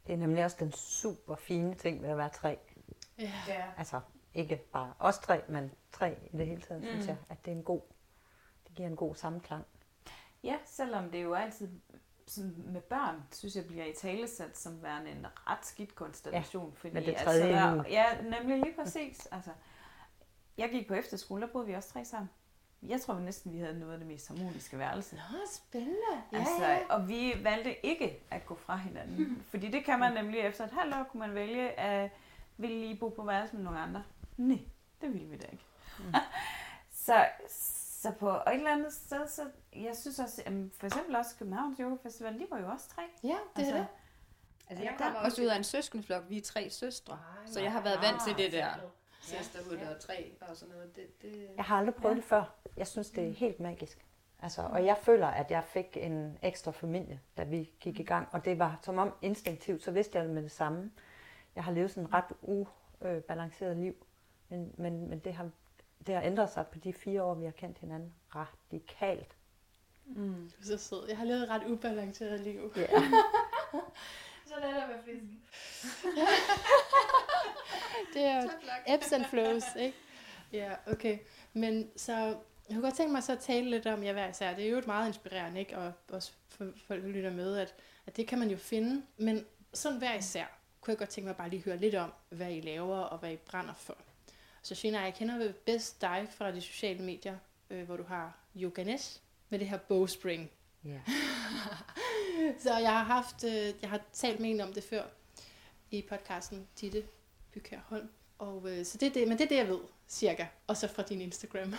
Speaker 3: Det er nemlig også den super fine ting ved at være tre.
Speaker 2: Ja.
Speaker 3: Altså, ikke bare os tre, men tre i det hele taget, mm. synes jeg, at det er en god, det giver en god sammenklang.
Speaker 1: Ja, selvom det jo altid sådan med børn, synes jeg, bliver i talesat som værende en ret skidt konstellation. Ja, fordi,
Speaker 3: det tredje altså,
Speaker 1: der, Ja, nemlig lige præcis. Altså, jeg gik på efterskole, der boede vi også tre sammen. Jeg tror vi næsten, vi havde noget af det mest harmoniske værelse.
Speaker 2: Nå, spændende.
Speaker 1: Ja, altså, ja. Og vi valgte ikke at gå fra hinanden. Fordi det kan man nemlig efter et halvt år, kunne man vælge at ville lige bo på værelse med nogle andre. Nej, det ville vi da ikke. Mm. så, så på et eller andet sted, så jeg synes også, at for eksempel også Københavns Yoga Festival, de var jo også tre.
Speaker 2: Ja, det altså, er det.
Speaker 4: Altså, jeg kommer også ud af en søskendeflok. Vi er tre søstre. Ej, så jeg har været vant til det der søsterhud ja. og tre og sådan noget. Det, det...
Speaker 3: Jeg har aldrig prøvet ja. det før. Jeg synes, det er mm. helt magisk. Altså, og jeg føler, at jeg fik en ekstra familie, da vi gik i gang. Og det var som om instinktivt, så vidste jeg med det samme. Jeg har levet sådan et ret ubalanceret liv. Men, men, men det, har, det har ændret sig på de fire år, vi har kendt hinanden radikalt.
Speaker 2: Mm. Du er så sød. Jeg har levet et ret ubalanceret liv.
Speaker 3: Ja.
Speaker 2: så lad det være fisk. det er jo ebbs and flows, ikke? Ja, okay. Men så, jeg kunne godt tænke mig så at tale lidt om jer hver især. Det er jo et meget inspirerende, ikke? Og også for folk, der lytter med, at, at det kan man jo finde. Men sådan hver især, kunne jeg godt tænke mig bare lige høre lidt om, hvad I laver og hvad I brænder for. Så Shina, jeg kender bedst dig fra de sociale medier, øh, hvor du har Yoganes med det her bowspring.
Speaker 3: Yeah.
Speaker 2: så jeg har haft, øh, jeg har talt med en om det før i podcasten Ditte Bykær Holm. Og, øh, så det er det, men det er det, jeg ved, cirka. Og så fra din Instagram.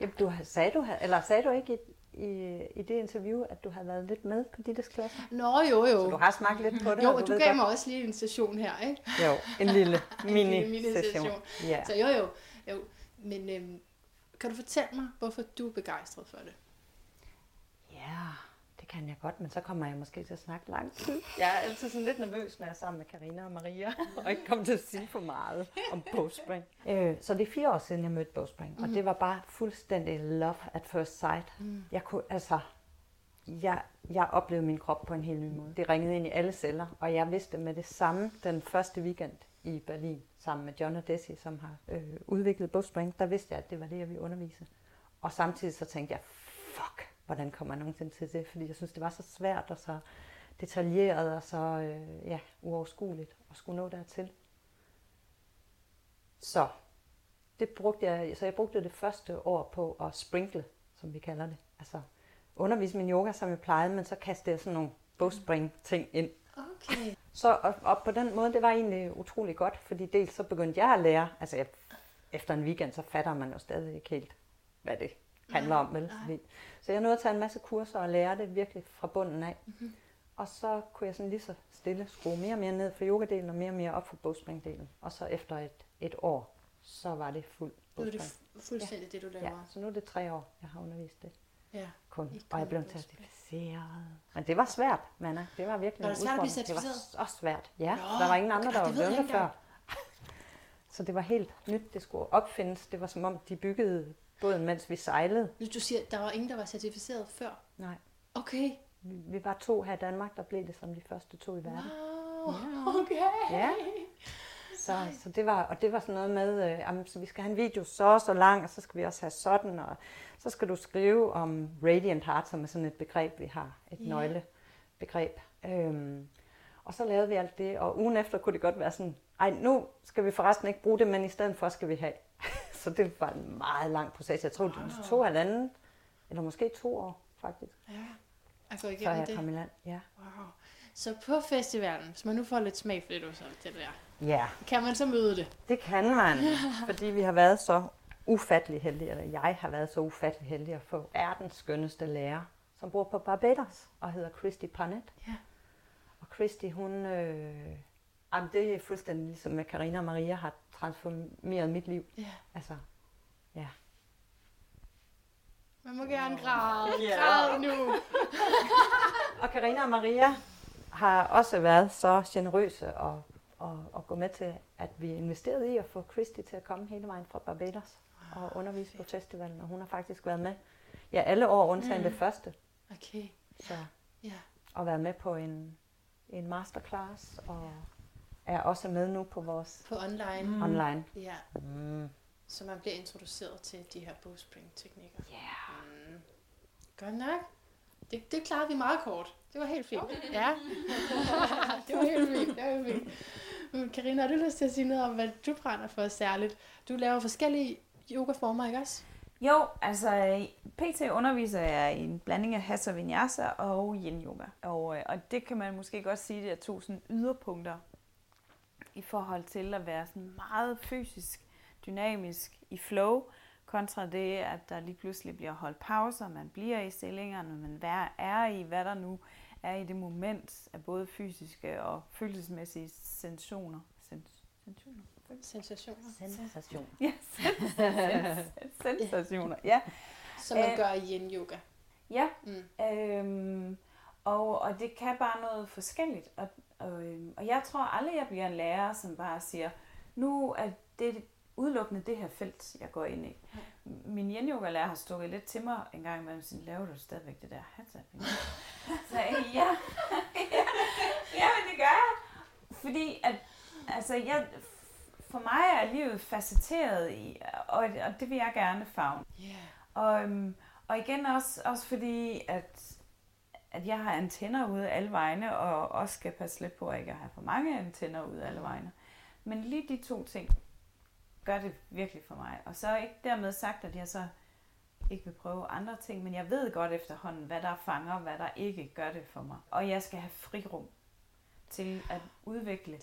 Speaker 3: Jamen, du, sagde, du, eller sagde du ikke i, i, det interview, at du har været lidt med på Dittes klasse?
Speaker 2: Nå, jo, jo.
Speaker 3: Så du har smagt lidt på det?
Speaker 2: Jo, og du, du gav godt. mig også lige en session her, ikke?
Speaker 3: Jo, en lille mini-session.
Speaker 2: Mini ja. Så jo, jo. jo. Men øhm, kan du fortælle mig, hvorfor du er begejstret for det?
Speaker 3: Ja, det kan jeg godt, men så kommer jeg måske til at snakke lang tid. Jeg er altid sådan lidt nervøs, når jeg er sammen med Karina og Maria, og ikke kommer til at sige for meget om bogspring. Øh, så det er fire år siden, jeg mødte bogspring, mm. og det var bare fuldstændig love at first sight. Mm. Jeg kunne, altså, jeg, jeg oplevede min krop på en helt ny måde. Det ringede ind i alle celler, og jeg vidste med det samme den første weekend i Berlin, sammen med John og Desi, som har øh, udviklet bogspring, der vidste jeg, at det var det, jeg ville undervise. Og samtidig så tænkte jeg, fuck, hvordan kommer jeg nogensinde til det? Fordi jeg synes, det var så svært og så detaljeret og så øh, ja, uoverskueligt at skulle nå dertil. Så det brugte jeg, så jeg brugte det første år på at sprinkle, som vi kalder det. Altså undervise min yoga, som jeg plejede, men så kastede jeg sådan nogle bogspring-ting ind.
Speaker 2: Okay.
Speaker 3: Så og, og på den måde, det var egentlig utrolig godt, fordi dels så begyndte jeg at lære, altså jeg, efter en weekend, så fatter man jo stadig ikke helt, hvad det handler om. Vel? Så jeg nåede at tage en masse kurser og lære det virkelig fra bunden af. Mm-hmm. Og så kunne jeg sådan lige så stille skrue mere og mere ned for yogadelen og mere og mere op for bogspringdelen. Og så efter et, et år, så var det fuld
Speaker 2: Nu er det
Speaker 3: bogspring.
Speaker 2: fu- fuldstændig ja. det, du laver.
Speaker 3: Ja, så nu er det tre år, jeg har undervist det
Speaker 2: ja.
Speaker 3: kun. Og jeg blev
Speaker 2: bogspring.
Speaker 3: certificeret. Men det var svært, Manna. Det var virkelig
Speaker 2: Var
Speaker 3: en
Speaker 2: det svært at blive.
Speaker 3: Det var
Speaker 2: certificeret?
Speaker 3: så svært. Ja,
Speaker 2: Nå,
Speaker 3: der var ingen andre, der var blevet det før. Så det var helt nyt, det skulle opfindes. Det var som om, de byggede båden, mens vi sejlede.
Speaker 2: Du siger, der var ingen, der var certificeret før.
Speaker 3: Nej,
Speaker 2: Okay.
Speaker 3: vi var to her i Danmark, der blev det som de første to i verden.
Speaker 2: Wow.
Speaker 3: Ja.
Speaker 2: Okay.
Speaker 3: Ja. Så, så det var, og det var sådan noget med, øh, jamen, så vi skal have en video så og så lang, og så skal vi også have sådan, og så skal du skrive om Radiant Heart, som er sådan et begreb, vi har, et yeah. nøglebegreb. Øhm, og så lavede vi alt det, og ugen efter kunne det godt være sådan, ej, nu skal vi forresten ikke bruge det, men i stedet for skal vi have. Så det var en meget lang proces. Jeg tror, det
Speaker 2: Wow.
Speaker 3: tog halvanden, eller måske to år, faktisk,
Speaker 2: Ja. Jeg går
Speaker 3: før
Speaker 2: igennem
Speaker 3: jeg
Speaker 2: det.
Speaker 3: kom i land. Ja.
Speaker 2: Wow. Så på festivalen, hvis man nu får lidt smag for det, du så det der,
Speaker 3: ja.
Speaker 2: kan man så møde det?
Speaker 3: Det kan man, fordi vi har været så ufattelig heldige, eller jeg har været så ufattelig heldig at få verdens skønneste lærer, som bor på Barbados og hedder Christy Parnett.
Speaker 2: Ja.
Speaker 3: Og Christy, hun, øh, jamen det er fuldstændig ligesom med Karina og Maria har transformeret mit liv.
Speaker 2: Ja.
Speaker 3: Altså, ja.
Speaker 2: Man må gerne græde.
Speaker 3: Ja.
Speaker 2: Græd nu.
Speaker 3: Og Karina og Maria har også været så generøse og, og, og gå med til, at vi investerede i at få Christy til at komme hele vejen fra Barbados og undervise på festivalen. Og hun har faktisk været med ja, alle år, undtagen
Speaker 2: Mm.
Speaker 3: det første.
Speaker 2: Okay.
Speaker 3: Så,
Speaker 2: Ja.
Speaker 3: og været med på en, en masterclass og er også med nu på vores
Speaker 2: På online.
Speaker 3: mm. online.
Speaker 2: Ja.
Speaker 3: Mm.
Speaker 2: Så man bliver introduceret til de her bogspring-teknikker.
Speaker 3: Yeah.
Speaker 2: Mm. Godt nok. Det, det klarede vi meget kort. Det var helt fint. Ja. det var helt fint. Det var helt fint. Men Karina, har du lyst til at sige noget om, hvad du brænder for særligt? Du laver forskellige yogaformer, ikke også?
Speaker 1: Jo, altså PT underviser jeg i en blanding af Hatha Vinyasa og Yin Yoga. Og, øh, og det kan man måske godt sige, det er to sådan yderpunkter i forhold til at være sådan meget fysisk, dynamisk i flow, kontra det, at der lige pludselig bliver holdt pauser, man bliver i stillingerne, man vær- er i, hvad der nu er i det moment af både fysiske og følelsesmæssige sensationer. Sens- sensationer?
Speaker 2: Sensationer.
Speaker 3: Sensation.
Speaker 1: Ja, sens- sens- sensationer. Ja,
Speaker 2: Som man
Speaker 1: Øh,
Speaker 2: gør i yin yoga.
Speaker 1: ja.
Speaker 2: Mm.
Speaker 1: Øhm, og, og det kan bare noget forskelligt. Og, og, øhm, og jeg tror aldrig, jeg bliver en lærer, som bare siger, nu er det udelukkende det her felt, jeg går ind i. Min yin yoga lærer har stukket lidt til mig en gang imellem, sådan, laver du stadigvæk det der hatha? Så jeg, ja, ja, ja, men det gør jeg. Fordi at, altså, jeg, for mig er livet facetteret i, og, og det vil jeg gerne favne.
Speaker 2: Yeah.
Speaker 1: Og, øhm, og igen også, også fordi, at, at jeg har antenner ude alle vegne, og også skal passe lidt på, at jeg ikke har for mange antenner ude alle vegne. Men lige de to ting gør det virkelig for mig. Og så er ikke dermed sagt, at jeg så ikke vil prøve andre ting, men jeg ved godt efterhånden, hvad der fanger, hvad der ikke gør det for mig. Og jeg skal have frirum til at udvikle,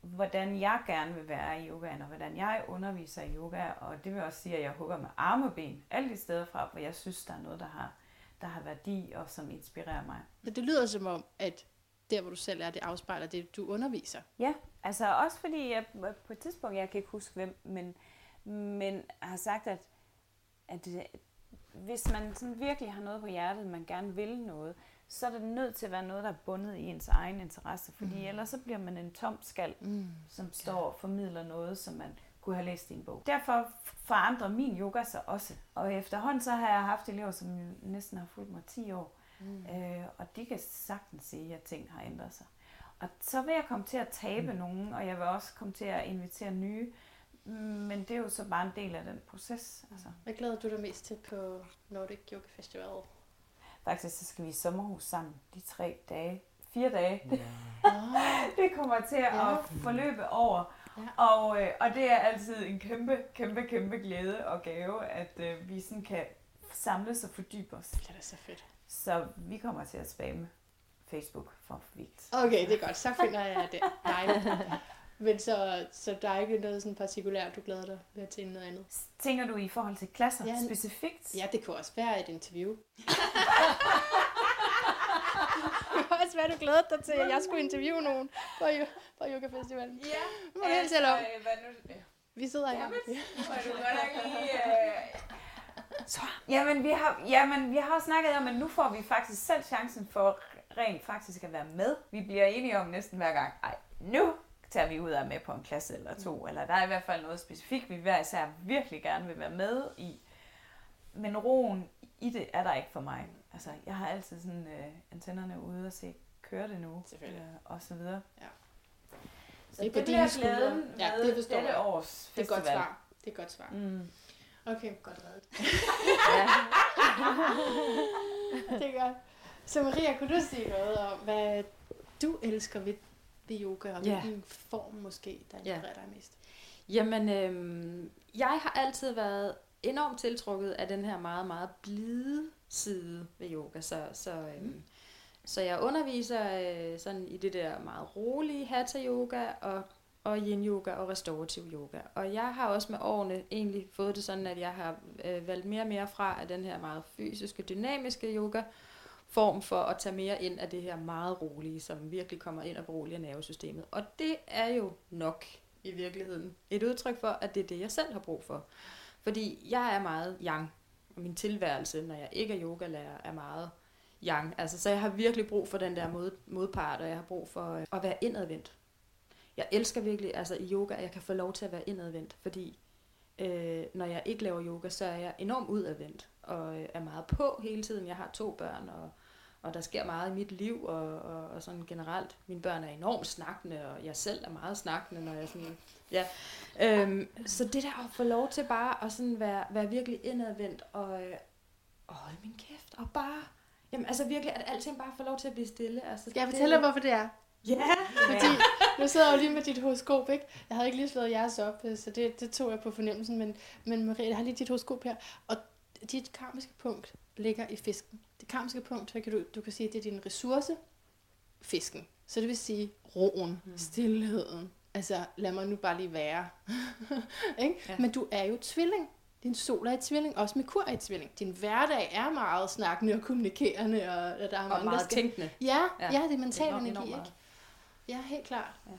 Speaker 1: hvordan jeg gerne vil være i yogaen, og hvordan jeg underviser i yoga. Og det vil også sige, at jeg hugger med arme og ben, alle de steder fra, hvor jeg synes, der er noget, der har, der har værdi og som inspirerer mig.
Speaker 2: Men det lyder som om, at der, hvor du selv er, det afspejler det, du underviser.
Speaker 1: Ja, altså også fordi jeg på et tidspunkt, jeg kan ikke huske hvem, men, men har sagt, at, at øh, hvis man sådan virkelig har noget på hjertet, man gerne vil noget, så er det nødt til at være noget, der er bundet i ens egen interesse, fordi mm. ellers så bliver man en tom skal,
Speaker 2: Mm.
Speaker 1: som står og formidler noget, som man kunne have læst i en bog. Derfor forandrer min yoga sig også. Og efterhånden så har jeg haft elever, som næsten har fulgt mig 10 år,
Speaker 2: Mm.
Speaker 1: øh, og de kan sagtens se, at ting har ændret sig. Og så vil jeg komme til at tabe mm. nogen, og jeg vil også komme til at invitere nye, men det er jo så bare en del af den proces. Altså.
Speaker 2: Hvad glæder du dig mest til på Nordic Yoga Festival?
Speaker 1: Faktisk så skal vi i sommerhus sammen de tre dage, fire dage.
Speaker 2: Oh,
Speaker 1: det kommer til at
Speaker 2: Ja.
Speaker 1: forløbe over.
Speaker 2: Ja.
Speaker 1: Og, øh, og det er altid en kæmpe, kæmpe, kæmpe glæde og gave, at øh, vi sådan kan samles og fordybe os.
Speaker 2: det er da så fedt.
Speaker 1: Så vi kommer til at spamme Facebook for vildt.
Speaker 2: Okay, det er godt. Så finder jeg det. Dejligt. Men så, så der er ikke noget sådan partikulært, du glæder dig ved til noget andet?
Speaker 1: Tænker du i forhold til klasser
Speaker 2: ja,
Speaker 1: specifikt?
Speaker 2: Ja, det kunne også være et interview. være, du glæder dig til, at jeg skulle interviewe nogen på, på Yoga Festivalen.
Speaker 1: Ja,
Speaker 2: må du helt selv om.
Speaker 1: øh, hvad nu?
Speaker 2: Vi sidder her.
Speaker 1: Jamen, du godt nok lige... Øh... Så, jamen, vi har, jamen, vi har snakket om, at nu får vi faktisk selv chancen for rent faktisk at være med. Vi bliver enige om næsten hver gang, ej, nu tager vi ud og er med på en klasse eller to, eller der er i hvert fald noget specifikt, vi hver især virkelig gerne vil være med i. Men roen i det er der ikke for mig. Altså, jeg har altid sådan øh, antennerne ude og se, kører det nu?
Speaker 2: Selvfølgelig.
Speaker 1: Øh, og så videre.
Speaker 2: Ja.
Speaker 1: Så
Speaker 2: Det er
Speaker 1: det,
Speaker 2: på
Speaker 1: det
Speaker 2: dine
Speaker 1: bliver
Speaker 2: skuldre.
Speaker 1: glæden
Speaker 2: Ja, det forstår
Speaker 1: dette
Speaker 2: jeg.
Speaker 1: års
Speaker 2: Det er godt
Speaker 1: festival.
Speaker 2: svar. Det er et godt svar.
Speaker 1: Mm.
Speaker 2: Okay, godt reddet.
Speaker 3: Ja.
Speaker 2: det er godt. Så Maria, kunne du sige noget om, hvad du elsker ved, ved yoga, og
Speaker 4: Ja.
Speaker 2: hvilken form måske, der
Speaker 4: Ja.
Speaker 2: inspirerer dig mest?
Speaker 4: Jamen, øhm, jeg har altid været enormt tiltrukket af den her meget, meget blide side ved yoga. Så, så, øhm, så jeg underviser øh, sådan i det der meget rolige hatha yoga og, og yin yoga og restorativ yoga. Og jeg har også med årene egentlig fået det sådan, at jeg har øh, valgt mere og mere fra af den her meget fysiske, dynamiske yoga form for at tage mere ind af det her meget rolige, som virkelig kommer ind og beroliger nervesystemet. Og det er jo nok i virkeligheden et udtryk for, at det er det, jeg selv har brug for. Fordi jeg er meget yang, og min tilværelse, når jeg ikke er yogalærer, er meget yang. Altså, så jeg har virkelig brug for den der mod, modpart, og jeg har brug for øh, at være indadvendt. Jeg elsker virkelig, altså i yoga, at jeg kan få lov til at være indadvendt, fordi øh, når jeg ikke laver yoga, så er jeg enormt udadvendt, og øh, er meget på hele tiden. Jeg har to børn, og, og der sker meget i mit liv, og, og, og sådan generelt. Mine børn er enormt snakkende, og jeg selv er meget snakkende, når jeg sådan, ja. Øhm, så det der at få lov til bare at sådan være, være virkelig indadvendt, og, øh, og holde min kæft, og bare, jamen altså virkelig, at alting bare får lov til at blive stille. Altså,
Speaker 2: Skal jeg fortælle dig, hvorfor det er?
Speaker 4: Ja!
Speaker 2: Fordi nu sidder jeg jo lige med dit horoskop, ikke? Jeg havde ikke lige slået jeres op, øh, så det, det tog jeg på fornemmelsen. Men, men Maria, jeg har lige dit horoskop her. Og dit karmiske punkt ligger i fisken. Det karmiske punkt, så kan du, du kan sige, at det er din ressource, fisken. Så det vil sige roen,
Speaker 4: Mm.
Speaker 2: stillheden. Altså, lad mig nu bare lige være. ikke?
Speaker 4: Ja.
Speaker 2: Men du er jo tvilling. Din sol er i tvilling, også med kur er i tvilling. Din hverdag er meget snakkende og kommunikerende, og, og der er
Speaker 4: Og
Speaker 2: mange, der
Speaker 4: meget
Speaker 2: skal...
Speaker 4: tænkende.
Speaker 2: Ja,
Speaker 4: Ja,
Speaker 2: ja, det er mental
Speaker 4: Enormt,
Speaker 2: energi,
Speaker 4: enormt
Speaker 2: ikke? Ja, helt klart.
Speaker 4: Ja.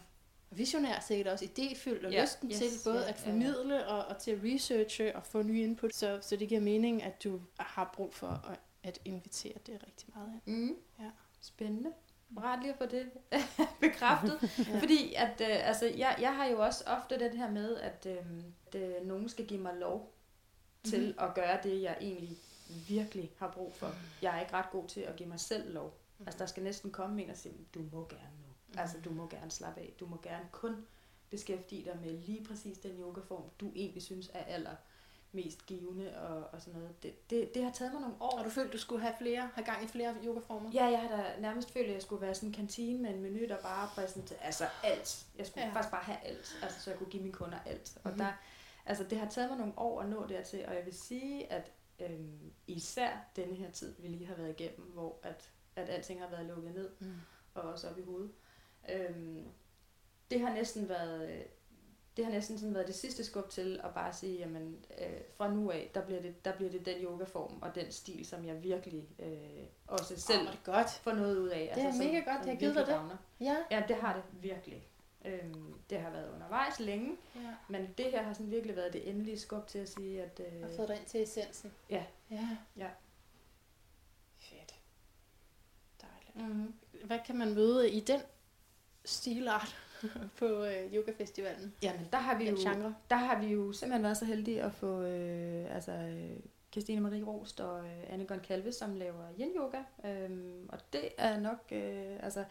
Speaker 2: Og Visionær sikkert også idéfyldt og
Speaker 4: Ja,
Speaker 2: lysten
Speaker 4: yes,
Speaker 2: til både
Speaker 4: ja,
Speaker 2: at
Speaker 4: ja, ja.
Speaker 2: formidle og, og til at researche og få nye input. Så, så det giver mening, at du har brug for at, at invitere det rigtig meget af.
Speaker 4: Mm.
Speaker 2: Ja.
Speaker 4: Spændende. Rart lige at få det bekræftet.
Speaker 2: Ja.
Speaker 4: Fordi at, øh, altså, jeg, jeg har jo også ofte den her med, at, øh, at øh, nogen skal give mig lov til
Speaker 2: Mhm.
Speaker 4: at gøre det, jeg egentlig virkelig har brug for. Jeg er ikke ret god til at give mig selv lov. Altså, der skal næsten komme en og sige, du må gerne nu. Altså, du må gerne slappe af. Du må gerne kun beskæftige dig med lige præcis den yogaform, du egentlig synes er aller mest givende og, og sådan noget. Det, det, det har taget mig nogle år.
Speaker 2: Og du følte, du skulle have flere, have gang i flere yogaformer?
Speaker 4: Ja, jeg har da nærmest følt, at jeg skulle være sådan en kantine med en menu, der bare præsenterede altså alt. Jeg skulle
Speaker 2: Ja.
Speaker 4: faktisk bare have alt, altså, så jeg kunne give mine kunder alt. Og
Speaker 2: Mhm.
Speaker 4: der, altså, det har taget mig nogle år at nå dertil, og jeg vil sige, at øhm, især denne her tid, vi lige har været igennem, hvor at, at alting har været lukket ned,
Speaker 2: Mm.
Speaker 4: og også op i hovedet. Øhm, det har næsten været... øh, Det har næsten sådan været det sidste skub til at bare sige, jamen øh, fra nu af, der bliver, det, der bliver det den yogaform og den stil, som jeg virkelig øh, også selv
Speaker 2: er det godt.
Speaker 4: får noget ud af. Altså,
Speaker 2: Det er
Speaker 4: som-
Speaker 2: mega godt,
Speaker 4: som
Speaker 2: jeg har givet dig det.
Speaker 4: gavner.
Speaker 2: Ja.
Speaker 4: Ja, det har det virkelig. Øhm, det har været undervejs længe,
Speaker 2: Ja.
Speaker 4: men det her har sådan virkelig været det endelige skub til at sige, at... Øh,
Speaker 2: Og fået dig ind til essensen.
Speaker 4: Ja.
Speaker 2: Ja.
Speaker 4: Ja.
Speaker 2: Fedt. Dejligt.
Speaker 4: mm,
Speaker 2: Hvad kan man møde i den stilart på øh, yogafestivalen?
Speaker 4: jamen, der har vi
Speaker 2: Den
Speaker 4: jo...
Speaker 2: genre?
Speaker 4: Der har vi jo simpelthen været så heldige at få øh, altså, øh, Christine Marie Rost og øh, Anne Kalve, som laver yin yoga. Øhm, og det er nok, øh, altså,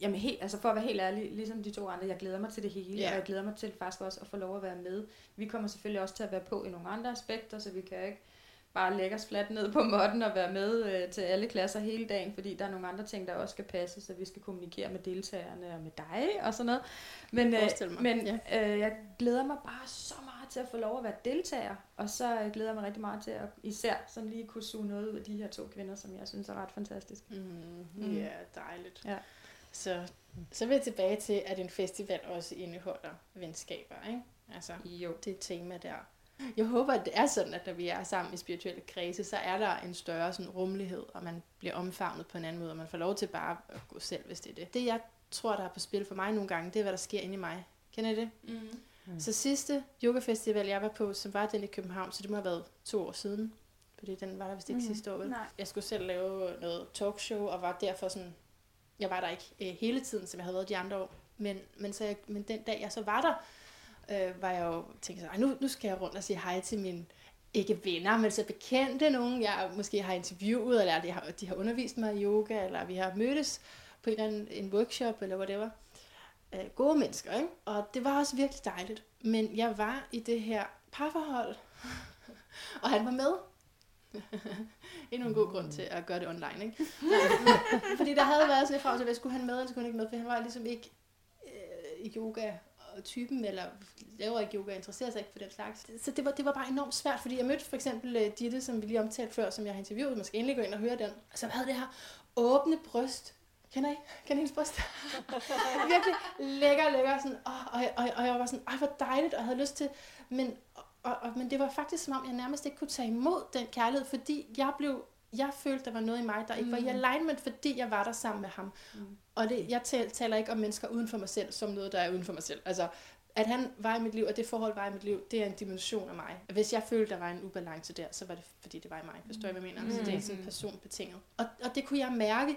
Speaker 4: jamen helt, altså for at være helt ærlig, ligesom de to andre, jeg glæder mig til det hele,
Speaker 2: Ja.
Speaker 4: og jeg glæder mig til faktisk også at få lov at være med. Vi kommer selvfølgelig også til at være på i nogle andre aspekter, så vi kan ikke bare lægge os fladt ned på måtten og være med øh, til alle klasser hele dagen, fordi der er nogle andre ting, der også skal passe, så vi skal kommunikere med deltagerne og med dig og sådan noget. Men, øh,
Speaker 2: mig,
Speaker 4: men
Speaker 2: ja.
Speaker 4: øh, jeg glæder mig bare så meget til at få lov at være deltager, og så øh, glæder jeg mig rigtig meget til at især sådan lige kunne suge noget ud af de her to kvinder, som jeg synes er ret fantastisk.
Speaker 2: Mm,
Speaker 4: Mm.
Speaker 2: Ja, dejligt.
Speaker 4: Ja.
Speaker 2: Så, så vil jeg tilbage til, at en festival også indeholder venskaber, ikke? Altså,
Speaker 4: Jo.
Speaker 2: det tema der. Jeg håber, at det er sådan, at når vi er sammen i spirituelle kredse, så er der en større sådan, rummelighed, og man bliver omfavnet på en anden måde, og man får lov til bare at gå selv, hvis det er det. Det, jeg tror, der er på spil for mig nogle gange, det er, hvad der sker inde i mig. Kender I det?
Speaker 4: Mm.
Speaker 2: Mm. Så sidste yogafestival, jeg var på, som var den i København, så det må have været to år siden. Fordi den var der vist ikke mm. Sidste år, vel?
Speaker 4: Nej.
Speaker 2: Jeg skulle selv lave noget talkshow, og var derfor sådan... Jeg var der ikke øh, hele tiden, som jeg havde været de andre år. Men, men, så jeg, men den dag, jeg så var der, øh, var jeg jo tænkt så, "Ej, nu, nu skal jeg rundt og sige hej til mine ikke venner, men så bekendte nogen, jeg måske har interviewet, eller de har, de har undervist mig i yoga, eller vi har mødtes på en, eller anden, en workshop, eller whatever. Øh, gode mennesker, ikke? Og det var også virkelig dejligt. Men jeg var i det her parforhold, og han var med. Endnu en god grund til at gøre det online, ikke? Fordi der havde været sådan et fra, så skulle han med, eller skulle han ikke med, for han var ligesom ikke øh, yoga typen, eller laver ikke yoga, interesserer sig ikke for den slags. Så det var, det var bare enormt svært, fordi jeg mødte for eksempel øh, Ditte, som vi lige omtalte før, som jeg har interviewet, man skal endelig gå ind og høre den, som havde det her åbne bryst. Kender I? Kender I hendes bryst? Virkelig lækker, lækker. Sådan, og, og, og, og, jeg var sådan, ej, hvor dejligt, og jeg havde lyst til, men, og, og, men det var faktisk som om, jeg nærmest ikke kunne tage imod den kærlighed, fordi jeg blev jeg følte, der var noget i mig, der ikke var i alignment, fordi jeg var der sammen med ham.
Speaker 4: Mm.
Speaker 2: Og det, jeg tal, taler ikke om mennesker uden for mig selv, som noget, der er uden for mig selv. Altså, at han var i mit liv, og det forhold var i mit liv, det er en dimension af mig. Hvis jeg følte, der var en ubalance der, så var det, fordi det var i mig. Forstår I, hvad jeg mener? Mm. Så det er sådan personbetinget. Og, og det kunne jeg mærke,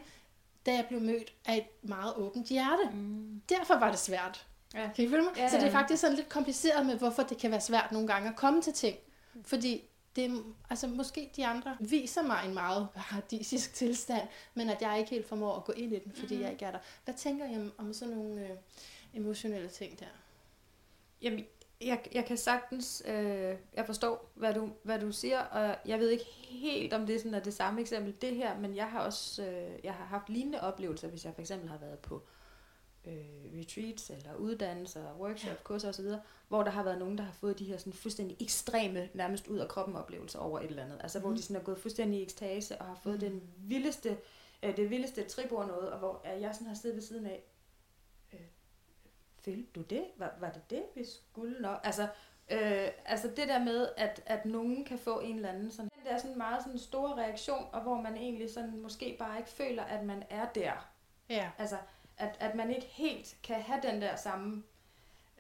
Speaker 2: da jeg blev mødt af et meget åbent hjerte.
Speaker 4: Mm.
Speaker 2: Derfor var det svært.
Speaker 4: Ja.
Speaker 2: Kan I følge mig?
Speaker 4: Ja,
Speaker 2: så det er
Speaker 4: ja.
Speaker 2: faktisk sådan lidt kompliceret med, hvorfor det kan være svært nogle gange at komme til ting. Fordi det, altså måske de andre viser mig en meget paradisisk tilstand, men at jeg ikke helt formår at gå ind i den, fordi mm. jeg ikke er der. Hvad tænker I om, om sådan nogle øh, emotionelle ting der?
Speaker 4: Jamen, jeg, jeg kan sagtens, øh, jeg forstår, hvad du, hvad du siger, og jeg ved ikke helt, om det er sådan er det samme eksempel, det her, men jeg har også, øh, jeg har haft lignende oplevelser, hvis jeg for eksempel har været på øh, retreats, eller uddannelser, workshop, kurser osv., hvor der har været nogen, der har fået de her sådan fuldstændig ekstreme, nærmest ud af kroppen oplevelser over et eller andet. Altså, hvor
Speaker 2: Mhm.
Speaker 4: de sådan er gået fuldstændig i ekstase, og har fået den vildeste, øh, det vildeste trip over noget, og hvor jeg sådan har siddet ved siden af, følte du det? Var, var det det, vi skulle nok? Altså, øh, altså det der med, at, at nogen kan få en eller anden sådan, den der sådan meget sådan store reaktion, og hvor man egentlig sådan måske bare ikke føler, at man er der.
Speaker 2: Ja.
Speaker 4: Altså, at, at man ikke helt kan have den der samme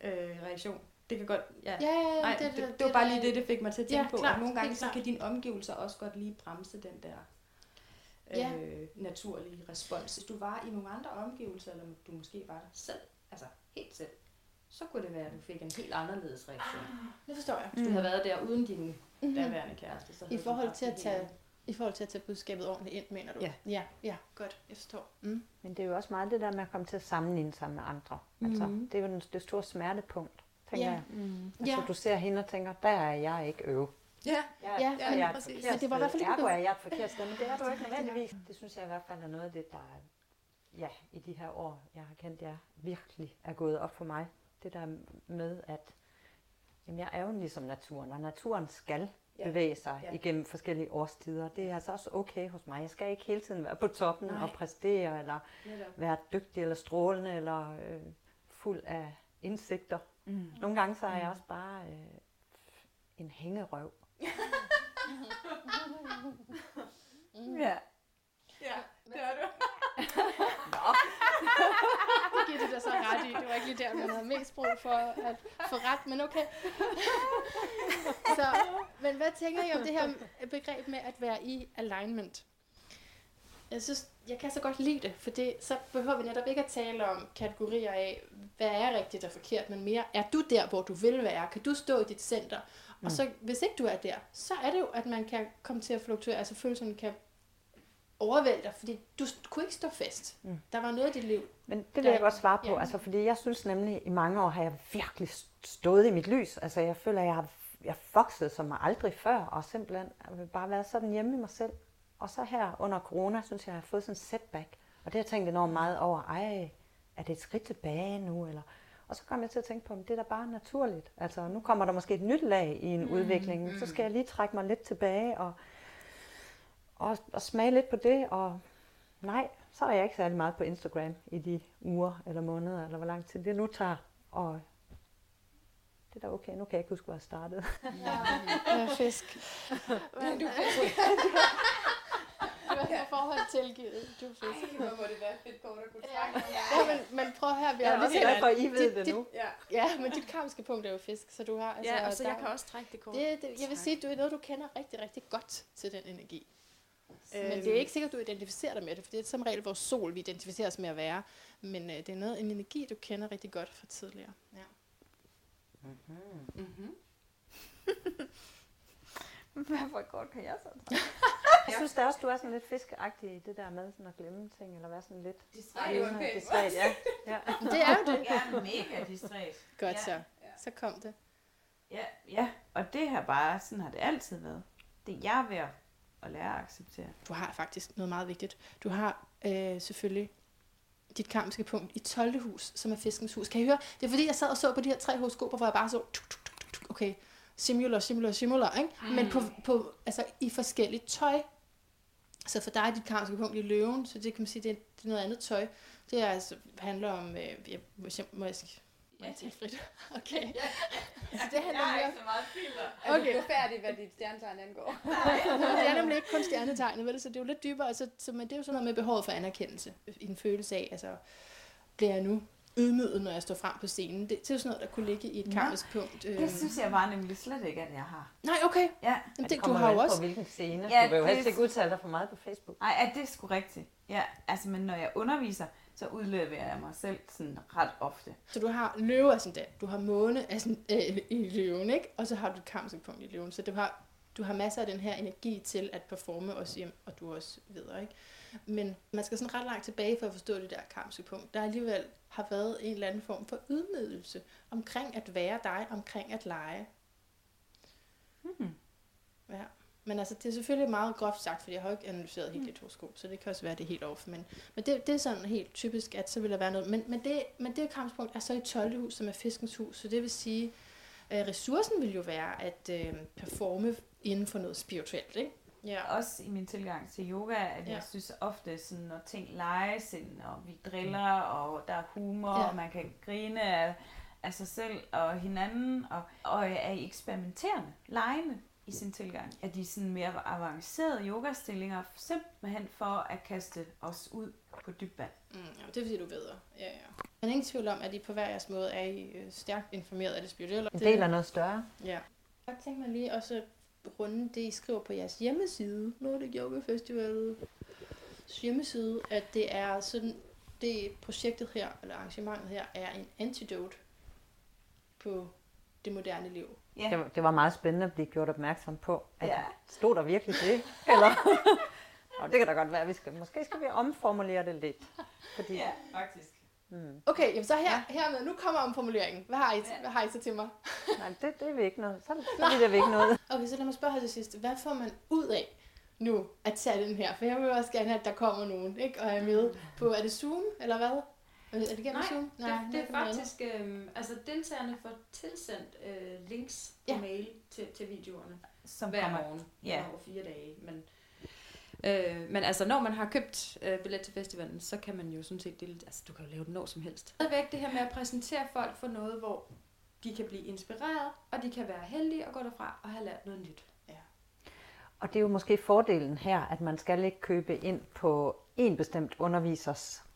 Speaker 4: øh, reaktion. Det kan godt, ja.
Speaker 2: Ja, ja, ja,
Speaker 4: Nej, det, det, det, var bare lige det, det fik mig til at tænke
Speaker 2: Ja,
Speaker 4: på.
Speaker 2: klart,
Speaker 4: at nogle gange så kan dine omgivelser også godt lige bremse den der øh,
Speaker 2: Ja.
Speaker 4: naturlige respons. Hvis du var i nogle andre omgivelser, eller du måske var der selv, altså helt selv, så kunne det være, at du fik en helt anderledes reaktion.
Speaker 2: Det forstår jeg.
Speaker 4: Hvis du havde været der uden din
Speaker 2: Mhm.
Speaker 4: daværende kæreste. Så
Speaker 2: I forhold til at tage, i forhold til at tage budskabet ordentligt ind, mener du?
Speaker 4: Ja.
Speaker 2: Ja, ja godt. Jeg forstår. Mm.
Speaker 3: Men det er jo også meget det der med at komme til at sammenligne sig med andre. Altså,
Speaker 4: Mhm.
Speaker 3: det er jo den, det store smertepunkt, tænker
Speaker 2: Ja.
Speaker 3: jeg.
Speaker 4: Mm.
Speaker 3: Altså,
Speaker 2: Ja.
Speaker 3: du ser hende og tænker, der er jeg ikke øv.
Speaker 4: Ja,
Speaker 3: Jeg,
Speaker 2: Ja, men
Speaker 3: jeg et
Speaker 4: præcis.
Speaker 2: Men det var i hvert fald ikke
Speaker 3: Ergo er jeg et forkert sted, men det er du ikke nødvendigvis. Det synes jeg i hvert fald er noget af det, der er, ja, i de her år, jeg har kendt jer, virkelig er gået op for mig. Det der med, at jamen, jeg er jo ligesom naturen, og naturen skal
Speaker 4: Ja.
Speaker 3: bevæge sig
Speaker 4: Ja.
Speaker 3: igennem forskellige årstider. Det er altså også okay hos mig. Jeg skal ikke hele tiden være på toppen
Speaker 2: Nej.
Speaker 3: og præstere, eller
Speaker 4: netop.
Speaker 3: være dygtig eller strålende, eller øh, fuld af indsigter.
Speaker 2: Mm.
Speaker 3: Nogle gange så er jeg også bare øh, en hængerøv. ja.
Speaker 4: Ja, det er du.
Speaker 2: Det giver det da så ret i. Det var ikke lige der, man havde for at få ret, men okay. så, men hvad tænker I om det her begreb med at være i alignment? Jeg synes, jeg kan så godt lide det, for det, så behøver vi netop ikke at tale om kategorier af, hvad er rigtigt og forkert, men mere, er du der, hvor du vil være? Kan du stå i dit center? Mm. Og så, hvis ikke du er der, så er det jo, at man kan komme til at fluktuere, altså følelserne kan overvælde dig, fordi du kunne ikke stå fast. Mm. Der var noget i dit liv.
Speaker 3: Men det vil jeg godt svare på, ja. altså, fordi jeg synes nemlig, i mange år har jeg virkelig stået i mit lys. Altså, jeg føler, jeg har jeg vokset som aldrig før, og simpelthen bare været sådan hjemme i mig selv. Og så her under corona, synes jeg, jeg har fået sådan en setback. Og det har jeg tænkt enormt meget over, ej, er det et skridt tilbage nu? Eller... Og så kom jeg til at tænke på, at det er da bare naturligt. Altså, nu kommer der måske et nyt lag i en mm, udvikling. Mm. Så skal jeg lige trække mig lidt tilbage og, og, og smage lidt på det. Og nej, så er jeg ikke særlig meget på Instagram i de uger eller måneder, eller hvor lang tid det nu tager. Og det er da okay, nu kan jeg ikke huske, hvor jeg startede.
Speaker 2: Ja, ja fisk. Men du fisk. Du har forhold tilgivet. Du fisk.
Speaker 4: Ej, hvor må det være fedt på, at kunne
Speaker 2: snakke ja. men, men prøv her, vi
Speaker 3: har ja, lige glad for, I ved det nu.
Speaker 2: Ja. ja, men dit karmiske punkt er jo fisk, så du har...
Speaker 4: Altså, ja, og så der, jeg kan også trække det kort.
Speaker 2: Det, det, jeg vil sige, du er noget, du kender rigtig, rigtig godt til den energi. Øhm. Men det er ikke sikkert, du identificerer dig med det, for det er som regel vores sol, vi identificerer os med at være. Men øh, det er noget, en energi, du kender rigtig godt fra tidligere. Ja. Mm-hmm. Mm-hmm.
Speaker 3: Hvad godt kan jeg så? jeg synes da også, du er sådan lidt fiskeagtig i det der med sådan at glemme ting, eller være sådan lidt
Speaker 4: distræt.
Speaker 3: distræt ja. ja.
Speaker 2: Det er jo det.
Speaker 1: Jeg er mega distræt.
Speaker 2: Godt ja. så. Så kom det.
Speaker 1: Ja, ja, og det her bare, sådan har det altid været. Det er jeg ved at lære at acceptere.
Speaker 2: Du har faktisk noget meget vigtigt. Du har øh, selvfølgelig dit karmiske punkt i 12. hus, som er fiskens hus. Kan I høre? Det er fordi, jeg sad og så på de her tre horoskoper, hvor jeg bare så, tuk, tuk, tuk, tuk, okay, similar, similar, similar, ikke? Men på, på, altså, i forskelligt tøj. Så for dig er dit karmiske punkt i løven, så det kan man sige, det er, det er noget andet tøj. Det er, altså, handler om, øh, jeg, må jeg, må jeg, må jeg tale frit? Okay. Ja,
Speaker 4: ja. Så det handler jeg er ikke så meget filter. Okay. Er du færdig, hvad dit stjernetegn angår?
Speaker 2: Nej, det er nemlig ikke kun stjernetegnet, vel? så det er jo lidt dybere. Altså, så, men det er jo sådan noget med behovet for anerkendelse. I en følelse af, altså, bliver jeg nu ydmyget, når jeg står frem på scenen. Det, det er jo sådan noget, der kunne ligge i et karmisk punkt.
Speaker 1: Øh. Det synes jeg bare nemlig slet ikke, at jeg har.
Speaker 2: Nej, okay.
Speaker 1: Ja.
Speaker 3: Jamen, det, det du har jo også. på hvilken scene. Ja, du vil jo helst ikke udtale dig for meget på Facebook.
Speaker 1: Nej, er det sgu rigtigt. Ja, altså, men når jeg underviser, så udleverer jeg mig selv sådan ret ofte.
Speaker 2: Så du har løve ascendant, du har måne ascendant, øh, i løven, ikke? Og så har du et karmisk punkt i løven. Så du har, du har masser af den her energi til at performe også hjem, og du også videre, ikke? Men man skal sådan ret langt tilbage for at forstå det der karmiske punkt. Der alligevel har været en eller anden form for ydmygelse omkring at være dig, omkring at lege. Hmm. Ja. Men altså, det er selvfølgelig meget groft sagt, for jeg har ikke analyseret helt mm. dit horoskop, så det kan også være, det er helt off. Men, men det, det er sådan helt typisk, at så vil der være noget. Men, men, det, men det kampspunkt er så i 12. hus, som er fiskens hus, så det vil sige, at ressourcen vil jo være at øh, performe inden for noget spirituelt, ikke?
Speaker 1: Ja, også i min tilgang til yoga, at ja. jeg synes ofte, sådan, når ting leges og vi driller, og der er humor, ja. og man kan grine af, af sig selv og hinanden, og, og er eksperimenterende, legende i sin tilgang. At de sådan mere avancerede yogastillinger, simpelthen for at kaste os ud på dybt vand.
Speaker 2: Mm, ja, det er fordi, du ved. Ja, ja. Men ingen tvivl om, at I på hver jeres måde er I øh, stærkt informeret af det spirituelle.
Speaker 3: En del af noget større.
Speaker 2: Ja. Jeg tænker mig lige også runde det, I skriver på jeres hjemmeside, Nordic Yoga Festival hjemmeside, at det er sådan, det projektet her, eller arrangementet her, er en antidote på det moderne liv.
Speaker 3: Ja. Det, var, det var meget spændende at blive gjort opmærksom på, at ja. stod der virkelig det? Eller? og det kan da godt være, at vi skal, måske skal vi omformulere det lidt.
Speaker 1: Fordi, ja, faktisk.
Speaker 2: Mm. Okay, jamen så her, ja. hermed, nu kommer omformuleringen. Hvad har I, ja. hvad har I så til mig?
Speaker 3: Nej, det, det er vi ikke noget. Så, så er det ikke noget.
Speaker 2: Okay, så lad mig spørge her til sidst. Hvad får man ud af nu at tage den her? For jeg vil også gerne at der kommer nogen, ikke? Og er med på, er det Zoom, eller hvad? Er det gennem
Speaker 4: Nej,
Speaker 2: Zoom?
Speaker 4: Nej, det, det er faktisk, øh, altså deltagerne får tilsendt øh, links på ja. mail til, til videoerne. Som hver kommer. morgen. Ja. Over fire dage. Men, øh, men altså, når man har købt øh, billet til festivalen, så kan man jo sådan set dele, altså du kan jo lave det når som helst. Det er væk det her med at præsentere folk for noget, hvor de kan blive inspireret, og de kan være heldige og gå derfra og have lært noget nyt. Ja.
Speaker 3: Og det er jo måske fordelen her, at man skal ikke købe ind på en bestemt undervisers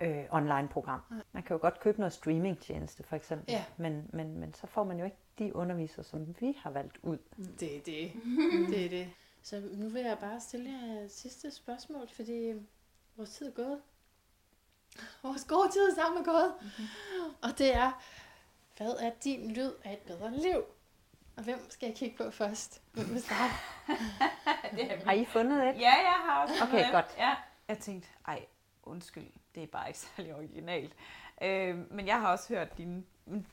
Speaker 3: øh, online-program. Man kan jo godt købe noget streamingtjeneste, for eksempel.
Speaker 2: Ja.
Speaker 3: Men, men, men så får man jo ikke de undervisere, som vi har valgt ud.
Speaker 2: Det er det. det er det. Så nu vil jeg bare stille jer et sidste spørgsmål, fordi vores tid er gået. Vores gode tid sammen er gået. Og det er, hvad er din lyd af et bedre liv? Og hvem skal jeg kigge på først? Hvem vil starte?
Speaker 1: det er
Speaker 3: Har I fundet et?
Speaker 1: Ja, jeg har også
Speaker 3: Okay,
Speaker 1: noget.
Speaker 3: godt.
Speaker 1: Ja. Jeg tænkte, ej, undskyld, det er bare ikke særlig originalt. Øh, men jeg har også hørt dine,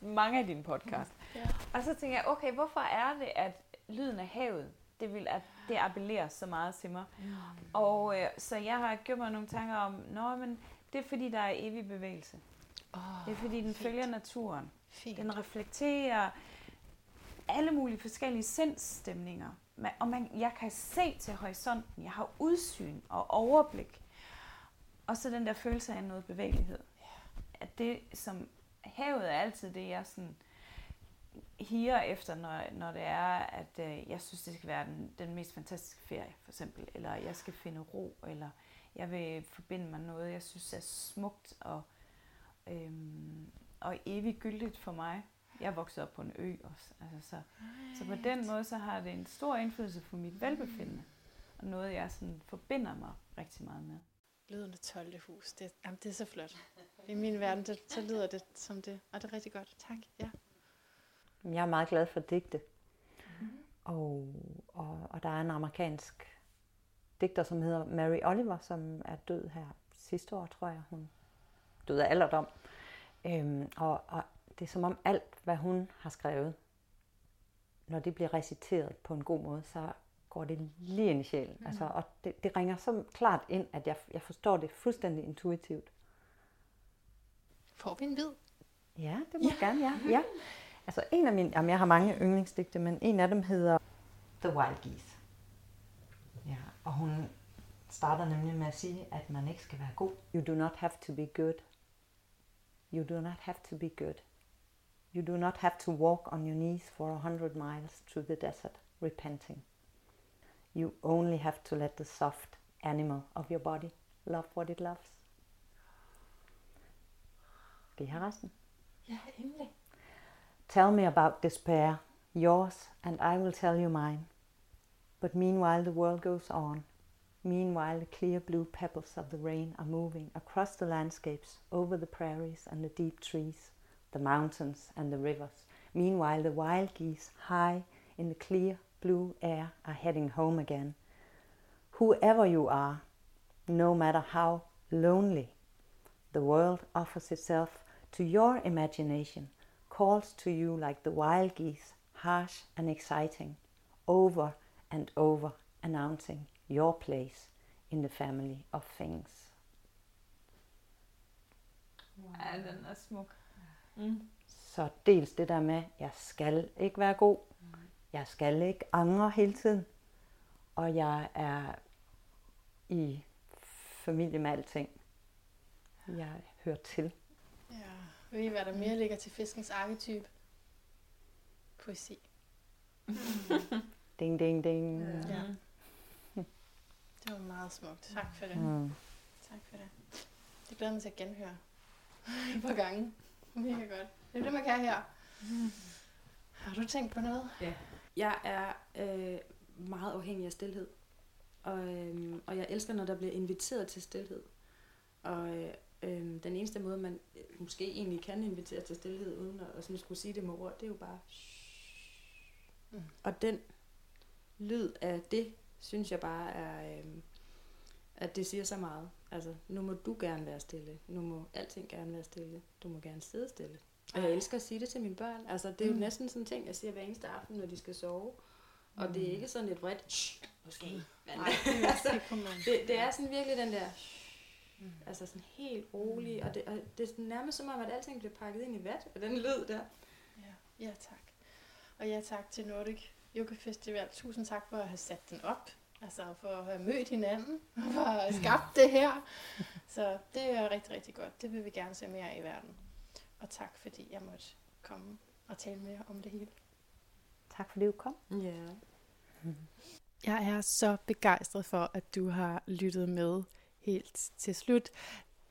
Speaker 1: mange af dine podcast.
Speaker 2: Ja.
Speaker 1: Og så tænker jeg, okay, hvorfor er det, at lyden af havet, det vil at det appellerer så meget til mig. Mm. Og øh, så jeg har gjort mig nogle tanker om, nå, men det er fordi, der er evig bevægelse.
Speaker 2: Oh,
Speaker 1: Det er fordi, den følger naturen.
Speaker 2: Fint.
Speaker 1: Den reflekterer alle mulige forskellige sindsstemninger. Og man, jeg kan se til horisonten. Jeg har udsyn og overblik. Og så den der følelse af noget bevægelighed. At det som havet er altid det, jeg sådan higer efter, når, når det er, at øh, jeg synes, det skal være den, den mest fantastiske ferie, for eksempel. Eller jeg skal finde ro, eller jeg vil forbinde mig med noget, jeg synes er smukt og, øhm, og evigt gyldigt for mig. Jeg er vokset op på en ø også. Altså, så, så på den måde, så har det en stor indflydelse på mit velbefindende. Og noget, jeg sådan forbinder mig rigtig meget med.
Speaker 2: Lyden af 12. hus. Det, jamen, det er så flot. I min verden, det, så lyder det som det. Og det er rigtig godt. Tak. Ja.
Speaker 3: Jeg er meget glad for digte. Og, og, og der er en amerikansk digter, som hedder Mary Oliver, som er død her sidste år, tror jeg. Hun døde af alderdom. Øhm, og, og det er som om alt, hvad hun har skrevet, når det bliver reciteret på en god måde, så går det lige ind i sjælen. Mm. Altså, og det, det ringer så klart ind, at jeg, jeg forstår det fuldstændig intuitivt.
Speaker 2: Får vi en vid?
Speaker 3: Ja, det må ja. gerne, ja. ja. Altså en af mine, jamen jeg har mange yndlingsdigte, men en af dem hedder The Wild Geese. Ja, og hun starter nemlig med at sige, at man ikke skal være god. You do not have to be good. You do not have to be good. You do not have to walk on your knees for a hundred miles through the desert, repenting. You only have to let the soft animal of your body love what it loves. Skal I have resten?
Speaker 2: Ja, endelig.
Speaker 3: Tell me about despair, yours, and I will tell you mine. But meanwhile, the world goes on. Meanwhile, the clear blue pebbles of the rain are moving across the landscapes, over the prairies and the deep trees, the mountains and the rivers. Meanwhile, the wild geese, high in the clear blue air, are heading home again. Whoever you are, no matter how lonely, the world offers itself to your imagination calls to you like the wild geese, harsh and exciting, over and over announcing your place in the family of things.
Speaker 1: Ja, den er smuk. Mm.
Speaker 3: Så dels det der med, jeg skal ikke være god, jeg skal ikke angre hele tiden, og jeg er i familie med alting. Jeg hører til.
Speaker 2: Ja. Ved I, hvad der mere ligger til fiskens arketype? Poesi.
Speaker 3: Ding, ding, ding.
Speaker 2: Ja. Det var meget smukt. Tak for det.
Speaker 3: Mm.
Speaker 2: Tak for det. Det glæder mig til at genhøre. Et par gange. Mega godt. Det er det, man kan her. Har du tænkt på noget?
Speaker 4: Jeg er øh, meget afhængig af stillhed. Og, øh, og jeg elsker, når der bliver inviteret til stillhed. Og øh, øh, den eneste måde, man øh, måske egentlig kan invitere til stillhed, uden at, at sådan skulle sige det med ord, det er jo bare...
Speaker 2: Mm.
Speaker 4: Og den lyd af det, synes jeg bare er... Øh, at det siger så meget. Altså, nu må du gerne være stille. Nu må alting gerne være stille. Du må gerne sidde stille. Og jeg elsker at sige det til mine børn. Altså, det er jo
Speaker 2: Mm.
Speaker 4: næsten sådan en ting, jeg siger hver eneste aften, når de skal sove. Og det er ikke sådan et vredt, "Shh, måske. Men,
Speaker 2: Nej, det, er, det
Speaker 4: det, er sådan virkelig den der, altså sådan helt rolig, og det, og det er nærmest som om, at alting bliver pakket ind i vat af den lyd der.
Speaker 2: Ja. ja, tak. Og ja, tak til Nordic Yoga Festival. Tusind tak for at have sat den op. Altså for at have mødt hinanden. Og for at have skabt det her. Så det er rigtig, rigtig godt. Det vil vi gerne se mere af i verden. Og tak fordi jeg måtte komme og tale mere om det hele.
Speaker 3: Tak fordi du kom.
Speaker 4: Ja.
Speaker 2: Jeg er så begejstret for, at du har lyttet med helt til slut.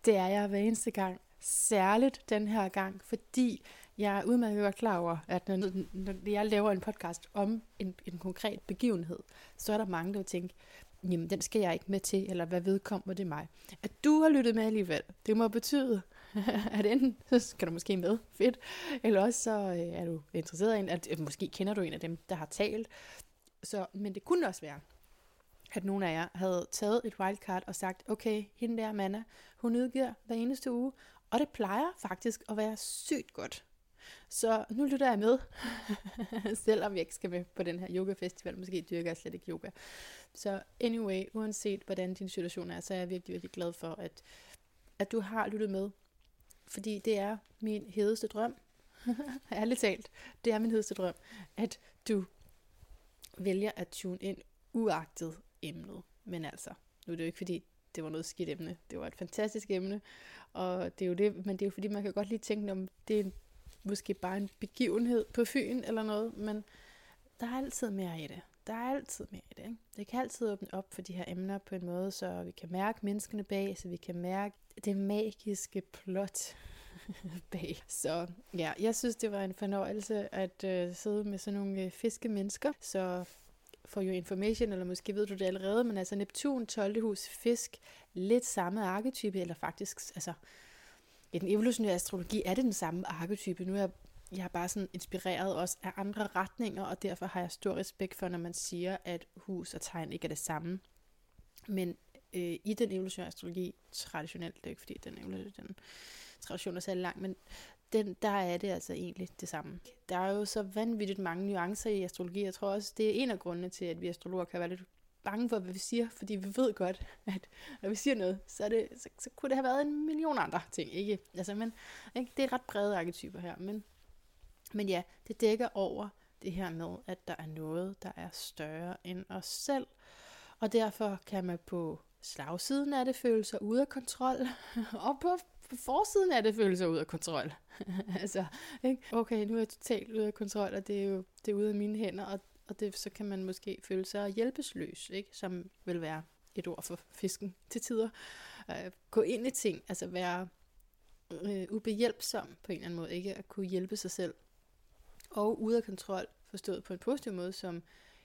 Speaker 2: Det er jeg hver eneste gang. Særligt den her gang, fordi jeg er udmærket godt klar over, at når, når jeg laver en podcast om en, en konkret begivenhed, så er der mange, der vil tænke, jamen den skal jeg ikke med til, eller hvad vedkommer det mig. At du har lyttet med alligevel, det må betyde, at enten så skal du måske med, fedt, eller også så øh, er du interesseret i en, at måske kender du en af dem, der har talt. Så, men det kunne også være, at nogle af jer havde taget et wildcard og sagt, okay, hende der Manna, hun udgiver hver eneste uge, og det plejer faktisk at være sygt godt. Så nu lytter jeg med, selvom jeg ikke skal med på den her yoga festival. Måske dyrker jeg slet ikke yoga. Så anyway, uanset hvordan din situation er, så er jeg virkelig, virkelig glad for, at, at du har lyttet med. Fordi det er min hedeste drøm. Ærligt talt, det er min hedeste drøm, at du vælger at tune ind uagtet emnet. Men altså, nu er det jo ikke fordi, det var noget skidt emne. Det var et fantastisk emne. Og det er jo det, men det er jo fordi, man kan godt lige tænke, om det er måske bare en begivenhed på Fyn eller noget, men der er altid mere i det. Der er altid mere i det. Ikke? Det kan altid åbne op for de her emner på en måde, så vi kan mærke menneskene bag, så vi kan mærke det magiske plot bag. Så ja, jeg synes, det var en fornøjelse at øh, sidde med sådan nogle øh, fiskemennesker. Så for your information, eller måske ved du det allerede, men altså Neptun, 12. hus, fisk, lidt samme arketype, eller faktisk, altså i den evolutionære astrologi er det den samme arketype. Nu er jeg, jeg er bare sådan inspireret også af andre retninger, og derfor har jeg stor respekt for, når man siger, at hus og tegn ikke er det samme. Men øh, i den evolutionære astrologi, traditionelt, det er ikke fordi den, den tradition er særlig lang, men den, der er det altså egentlig det samme. Der er jo så vanvittigt mange nuancer i astrologi. Jeg tror også, det er en af grundene til, at vi astrologer kan være lidt bange for, hvad vi siger, fordi vi ved godt, at når vi siger noget, så, er det, så, så kunne det have været en million andre ting. Ikke? Altså, men, ikke? Det er ret brede arketyper her, men, men ja, det dækker over det her med, at der er noget, der er større end os selv, og derfor kan man på slagsiden af det føle sig ude af kontrol, og på forsiden af det føle sig ude af kontrol. altså, ikke? okay, nu er jeg totalt ude af kontrol, og det er jo det er ude af mine hænder, og og det, så kan man måske føle sig hjælpeløs, ikke? som vil være et ord for fisken til tider. Uh, gå ind i ting, altså være uh, ubehjælpsom på en eller anden måde, ikke at kunne hjælpe sig selv. Og ude af kontrol, forstået på en positiv måde, som,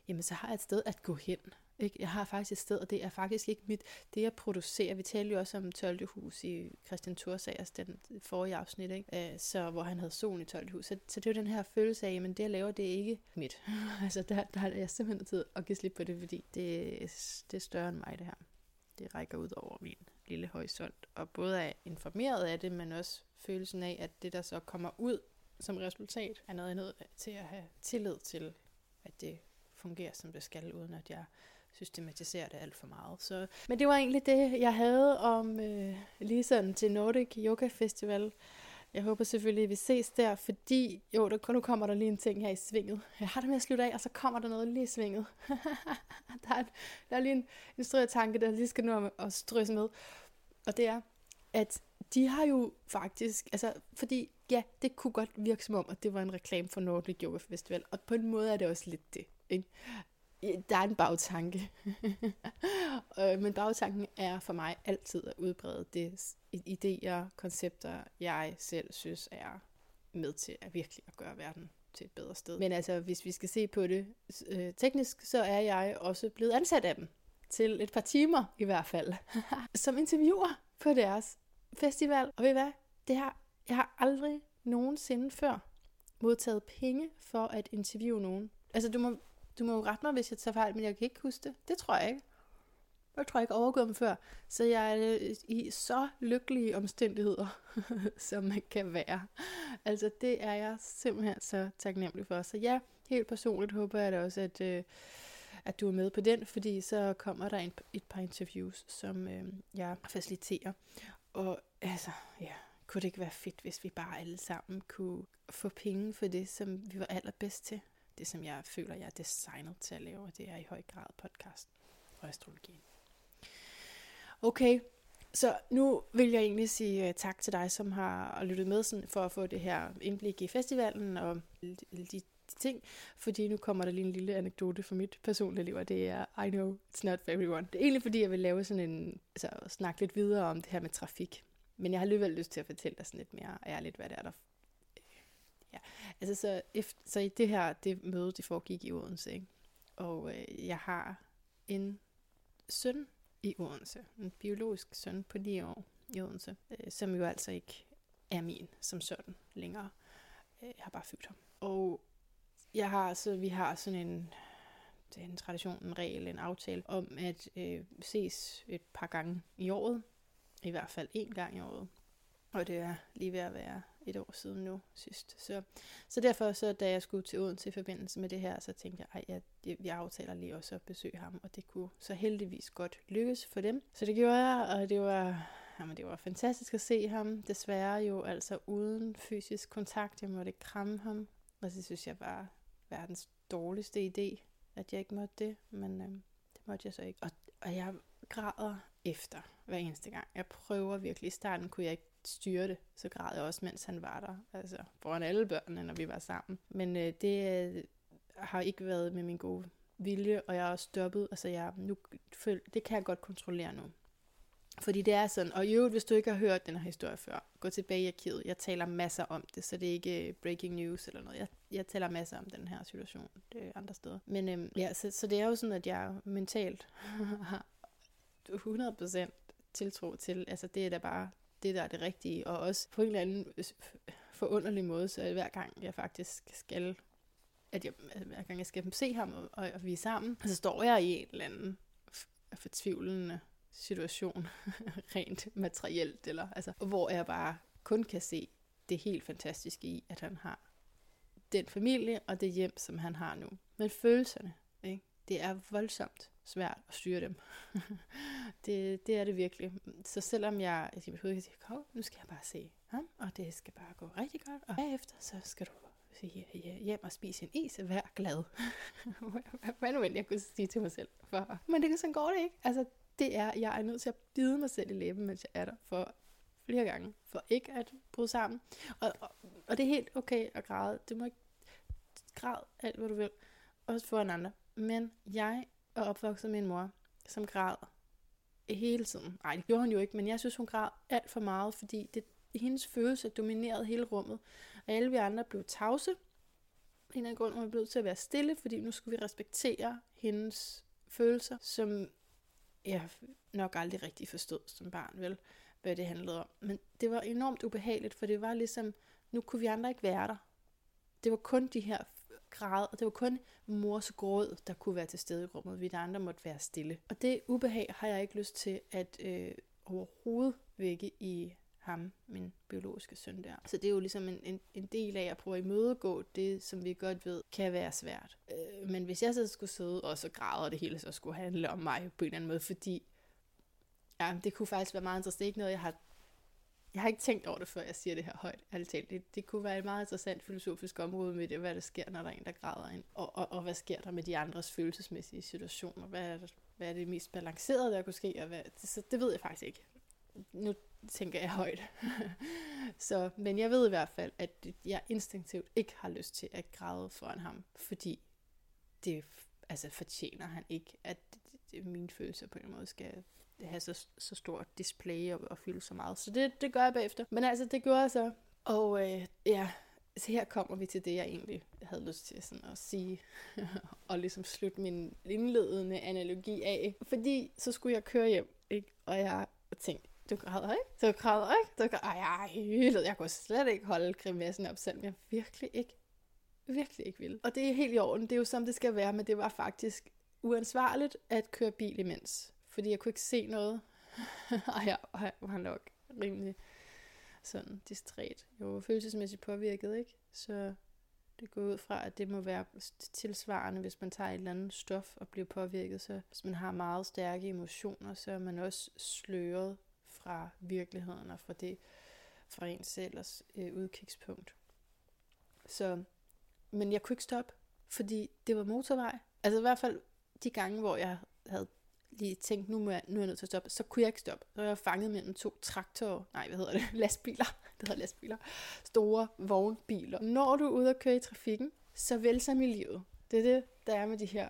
Speaker 2: jamen så har jeg et sted at gå hen. Ikke? Jeg har faktisk et sted, og det er faktisk ikke mit, det jeg producerer. Vi talte jo også om 12. hus i Christian Thorsagers den forrige afsnit, ikke? Øh, så, hvor han havde solen i 12. hus. Så, så det er jo den her følelse af, at det jeg laver, det er ikke mit. altså der, der er jeg simpelthen tid at give slip på det, fordi det, det er større end mig det her. Det rækker ud over min lille horisont. Og både er informeret af det, men også følelsen af, at det der så kommer ud som resultat, er noget andet til at have tillid til, at det fungerer, som det skal, uden at jeg systematisere det alt for meget. Så, men det var egentlig det, jeg havde om øh, lige sådan til Nordic Yoga Festival. Jeg håber selvfølgelig, at vi ses der, fordi jo, der, nu kommer der lige en ting her i svinget. Jeg har det med at slutte af, og så kommer der noget lige i svinget. der, er, der er lige en, en strø tanke, der lige skal nå at strøse med. Og det er, at de har jo faktisk, altså fordi ja, det kunne godt virke som om, at det var en reklame for Nordic Yoga Festival, og på en måde er det også lidt det. Ikke? Der er en bagtanke. Øh, men bagtanken er for mig altid at udbrede det idéer, koncepter, jeg selv synes er med til at virkelig at gøre verden til et bedre sted. Men altså, hvis vi skal se på det øh, teknisk, så er jeg også blevet ansat af dem. Til et par timer i hvert fald. som interviewer på deres festival. Og ved I hvad? Det her, jeg har aldrig nogensinde før modtaget penge for at interviewe nogen. Altså, du må du må jo rette mig, hvis jeg tager fejl, men jeg kan ikke huske det. Det tror jeg ikke. Jeg tror jeg ikke overgået dem før. Så jeg er øh, i så lykkelige omstændigheder, som man kan være. Altså det er jeg simpelthen så taknemmelig for. Så ja, helt personligt håber jeg da også, at, øh, at du er med på den, fordi så kommer der en, et par interviews, som øh, jeg faciliterer. Og altså, ja, kunne det ikke være fedt, hvis vi bare alle sammen kunne få penge for det, som vi var allerbedst til? Det, som jeg føler, jeg er designet til at lave, det er i høj grad podcast og astrologi. Okay, så nu vil jeg egentlig sige øh, tak til dig, som har lyttet med sådan, for at få det her indblik i festivalen og de, de ting, fordi nu kommer der lige en lille anekdote fra mit personlige liv, og det er, I know it's not for everyone. Det er egentlig fordi, jeg vil lave sådan en, altså snakke lidt videre om det her med trafik. Men jeg har alligevel lyst til at fortælle dig sådan lidt mere ærligt, hvad det er, der... Ja, altså så, efter, så i det her, det møde, det foregik i Odense, ikke? og øh, jeg har en søn i Odense, en biologisk søn på 9 år i Odense, øh, som jo altså ikke er min som sådan længere. Øh, jeg har bare født ham. Og jeg har, så vi har sådan en, det er en tradition, en regel, en aftale om at øh, ses et par gange i året. I hvert fald en gang i året. Og det er lige ved at være et år siden nu sidst. Så, så derfor, så da jeg skulle til Odense i forbindelse med det her, så tænkte jeg, at jeg, jeg aftaler lige også at besøge ham, og det kunne så heldigvis godt lykkes for dem. Så det gjorde jeg, og det var, jamen, det var fantastisk at se ham. Desværre jo altså uden fysisk kontakt. Jeg måtte kramme ham, og det synes jeg var verdens dårligste idé, at jeg ikke måtte det, men øh, det måtte jeg så ikke. Og, og jeg græder efter hver eneste gang. Jeg prøver virkelig. I starten kunne jeg ikke styre det, så græd jeg også, mens han var der. Altså foran alle børnene, når vi var sammen. Men øh, det øh, har ikke været med min gode vilje, og jeg har også stoppet. Altså jeg, nu, føl, det kan jeg godt kontrollere nu. Fordi det er sådan, og i øvrigt, hvis du ikke har hørt den her historie før, gå tilbage i arkivet. Jeg taler masser om det, så det er ikke øh, breaking news eller noget. Jeg, jeg taler masser om den her situation det er andre steder. Men øhm, ja, så, så det er jo sådan, at jeg mentalt har 100% tiltro til, altså det er da bare det, der er det rigtige, og også på en eller anden forunderlig måde, så hver gang jeg faktisk skal, at jeg, hver gang jeg skal se ham, og, og vi er sammen, så står jeg i en eller anden fortvivlende situation, rent materielt, eller, altså, hvor jeg bare kun kan se det helt fantastiske i, at han har den familie og det hjem, som han har nu. Men følelserne, ikke? Det er voldsomt svært at styre dem. det, det er det virkelig. Så selvom jeg, jeg siger, kom, nu skal jeg bare se ham, og det skal bare gå rigtig godt, og bagefter så skal du sige hjem og spise en is, vær glad. Hvad nu end jeg kunne sige til mig selv. For, men det, sådan går det ikke. Altså, det er, jeg er nødt til at bide mig selv i læben, mens jeg er der, for flere gange, for ikke at bryde sammen. Og, og, og det er helt okay at græde. Du må ikke græde alt, hvad du vil. Også for en anden. Men jeg er opvokset med en mor, som græd hele tiden. Nej, det gjorde hun jo ikke, men jeg synes, hun græd alt for meget, fordi det, hendes følelse dominerede hele rummet. Og alle vi andre blev tavse. En eller anden grund var vi blevet til at være stille, fordi nu skulle vi respektere hendes følelser, som jeg nok aldrig rigtig forstod som barn, vel, hvad det handlede om. Men det var enormt ubehageligt, for det var ligesom, nu kunne vi andre ikke være der. Det var kun de her græd, og det var kun mors gråd, der kunne være til stede i rummet. Vi der andre måtte være stille. Og det ubehag har jeg ikke lyst til at øh, overhovedet vække i ham, min biologiske søn der. Så det er jo ligesom en, en, en del af at prøve at imødegå det, som vi godt ved kan være svært. Øh, men hvis jeg så skulle sidde og så græde, og det hele så skulle handle om mig på en eller anden måde, fordi ja, det kunne faktisk være meget interessant. Det er ikke noget, jeg har jeg har ikke tænkt over det, før jeg siger det her højt, ærligt Det, det kunne være et meget interessant filosofisk område med det, hvad der sker, når der er en, der græder ind. Og, og, og hvad sker der med de andres følelsesmæssige situationer? Hvad er, hvad er det mest balancerede, der kunne ske? Og hvad, det, så det ved jeg faktisk ikke. Nu tænker jeg højt. så, men jeg ved i hvert fald, at jeg instinktivt ikke har lyst til at græde foran ham, fordi det altså fortjener han ikke, at mine følelser på en måde skal have så, så stort display og, og fylde så meget. Så det, det gør jeg bagefter. Men altså, det gjorde jeg så. Og øh, ja, så her kommer vi til det, jeg egentlig havde lyst til sådan at sige, og ligesom slutte min indledende analogi af. Fordi så skulle jeg køre hjem, ikke? og jeg tænkte, du græder ikke? Du græder ikke? Du græder, ej, jeg, jeg kunne slet ikke holde grimassen op, selvom jeg virkelig ikke, virkelig ikke ville. Og det er helt i orden, det er jo som det skal være, men det var faktisk uansvarligt at køre bil imens fordi jeg kunne ikke se noget. og jeg var nok rimelig sådan distræt. Jeg var følelsesmæssigt påvirket, ikke? Så det går ud fra, at det må være tilsvarende, hvis man tager et eller andet stof og bliver påvirket. Så hvis man har meget stærke emotioner, så er man også sløret fra virkeligheden og fra det fra ens selvers øh, udkigspunkt. Så, men jeg kunne ikke stoppe, fordi det var motorvej. Altså i hvert fald de gange, hvor jeg havde lige tænkt, nu, må jeg, nu er jeg nødt til at stoppe, så kunne jeg ikke stoppe. Så var jeg fanget mellem to traktorer, nej, hvad hedder det, lastbiler, det hedder lastbiler, store vognbiler. Når du er ude og køre i trafikken, så vel som i livet. Det er det, der er med de her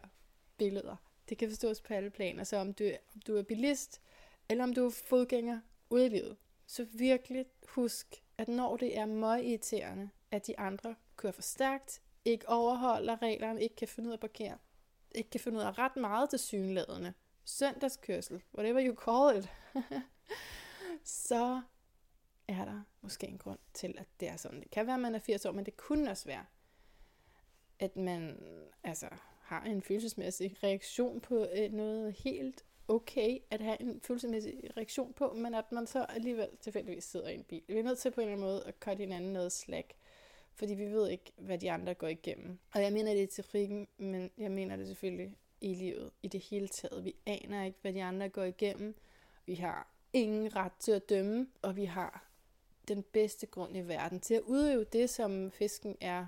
Speaker 2: billeder. Det kan forstås på alle planer, så om du, om du er bilist, eller om du er fodgænger ude i livet, Så virkelig husk, at når det er meget irriterende, at de andre kører for stærkt, ikke overholder reglerne, ikke kan finde ud af at parkere, ikke kan finde ud af ret meget til synlædende, søndagskørsel, whatever you call it, så er der måske en grund til, at det er sådan. Det kan være, at man er 80 år, men det kunne også være, at man altså, har en følelsesmæssig reaktion på øh, noget helt okay at have en følelsesmæssig reaktion på, men at man så alligevel tilfældigvis sidder i en bil. Vi er nødt til på en eller anden måde at cutte hinanden noget slag, fordi vi ved ikke, hvad de andre går igennem. Og jeg mener det i trafikken, men jeg mener det selvfølgelig i livet i det hele taget. Vi aner ikke, hvad de andre går igennem. Vi har ingen ret til at dømme, og vi har den bedste grund i verden til at udøve det, som fisken er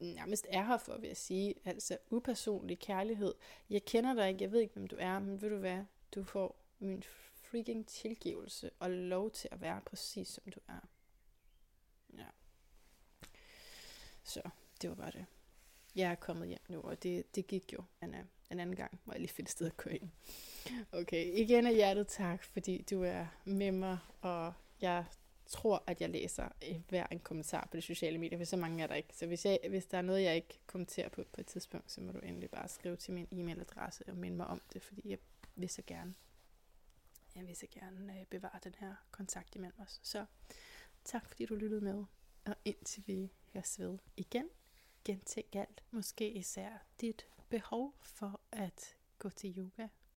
Speaker 2: nærmest er her for, vil jeg sige. Altså upersonlig kærlighed. Jeg kender dig ikke, jeg ved ikke, hvem du er, men ved du hvad? Du får min freaking tilgivelse og lov til at være præcis, som du er. Ja. Så, det var bare det. Jeg er kommet hjem nu, og det, det gik jo en, øh, en anden gang, hvor jeg lige finder sted at køre ind. Okay, igen af hjertet tak, fordi du er med mig, og jeg tror, at jeg læser øh, hver en kommentar på de sociale medier, for så mange er der ikke. Så hvis, jeg, hvis der er noget, jeg ikke kommenterer på på et tidspunkt, så må du endelig bare skrive til min e-mailadresse og minde mig om det, fordi jeg vil så gerne, jeg vil så gerne øh, bevare den her kontakt imellem os. Så tak fordi du lyttede med, og indtil vi høres ved igen, gentænk alt, måske især dit behov for at gå til yoga.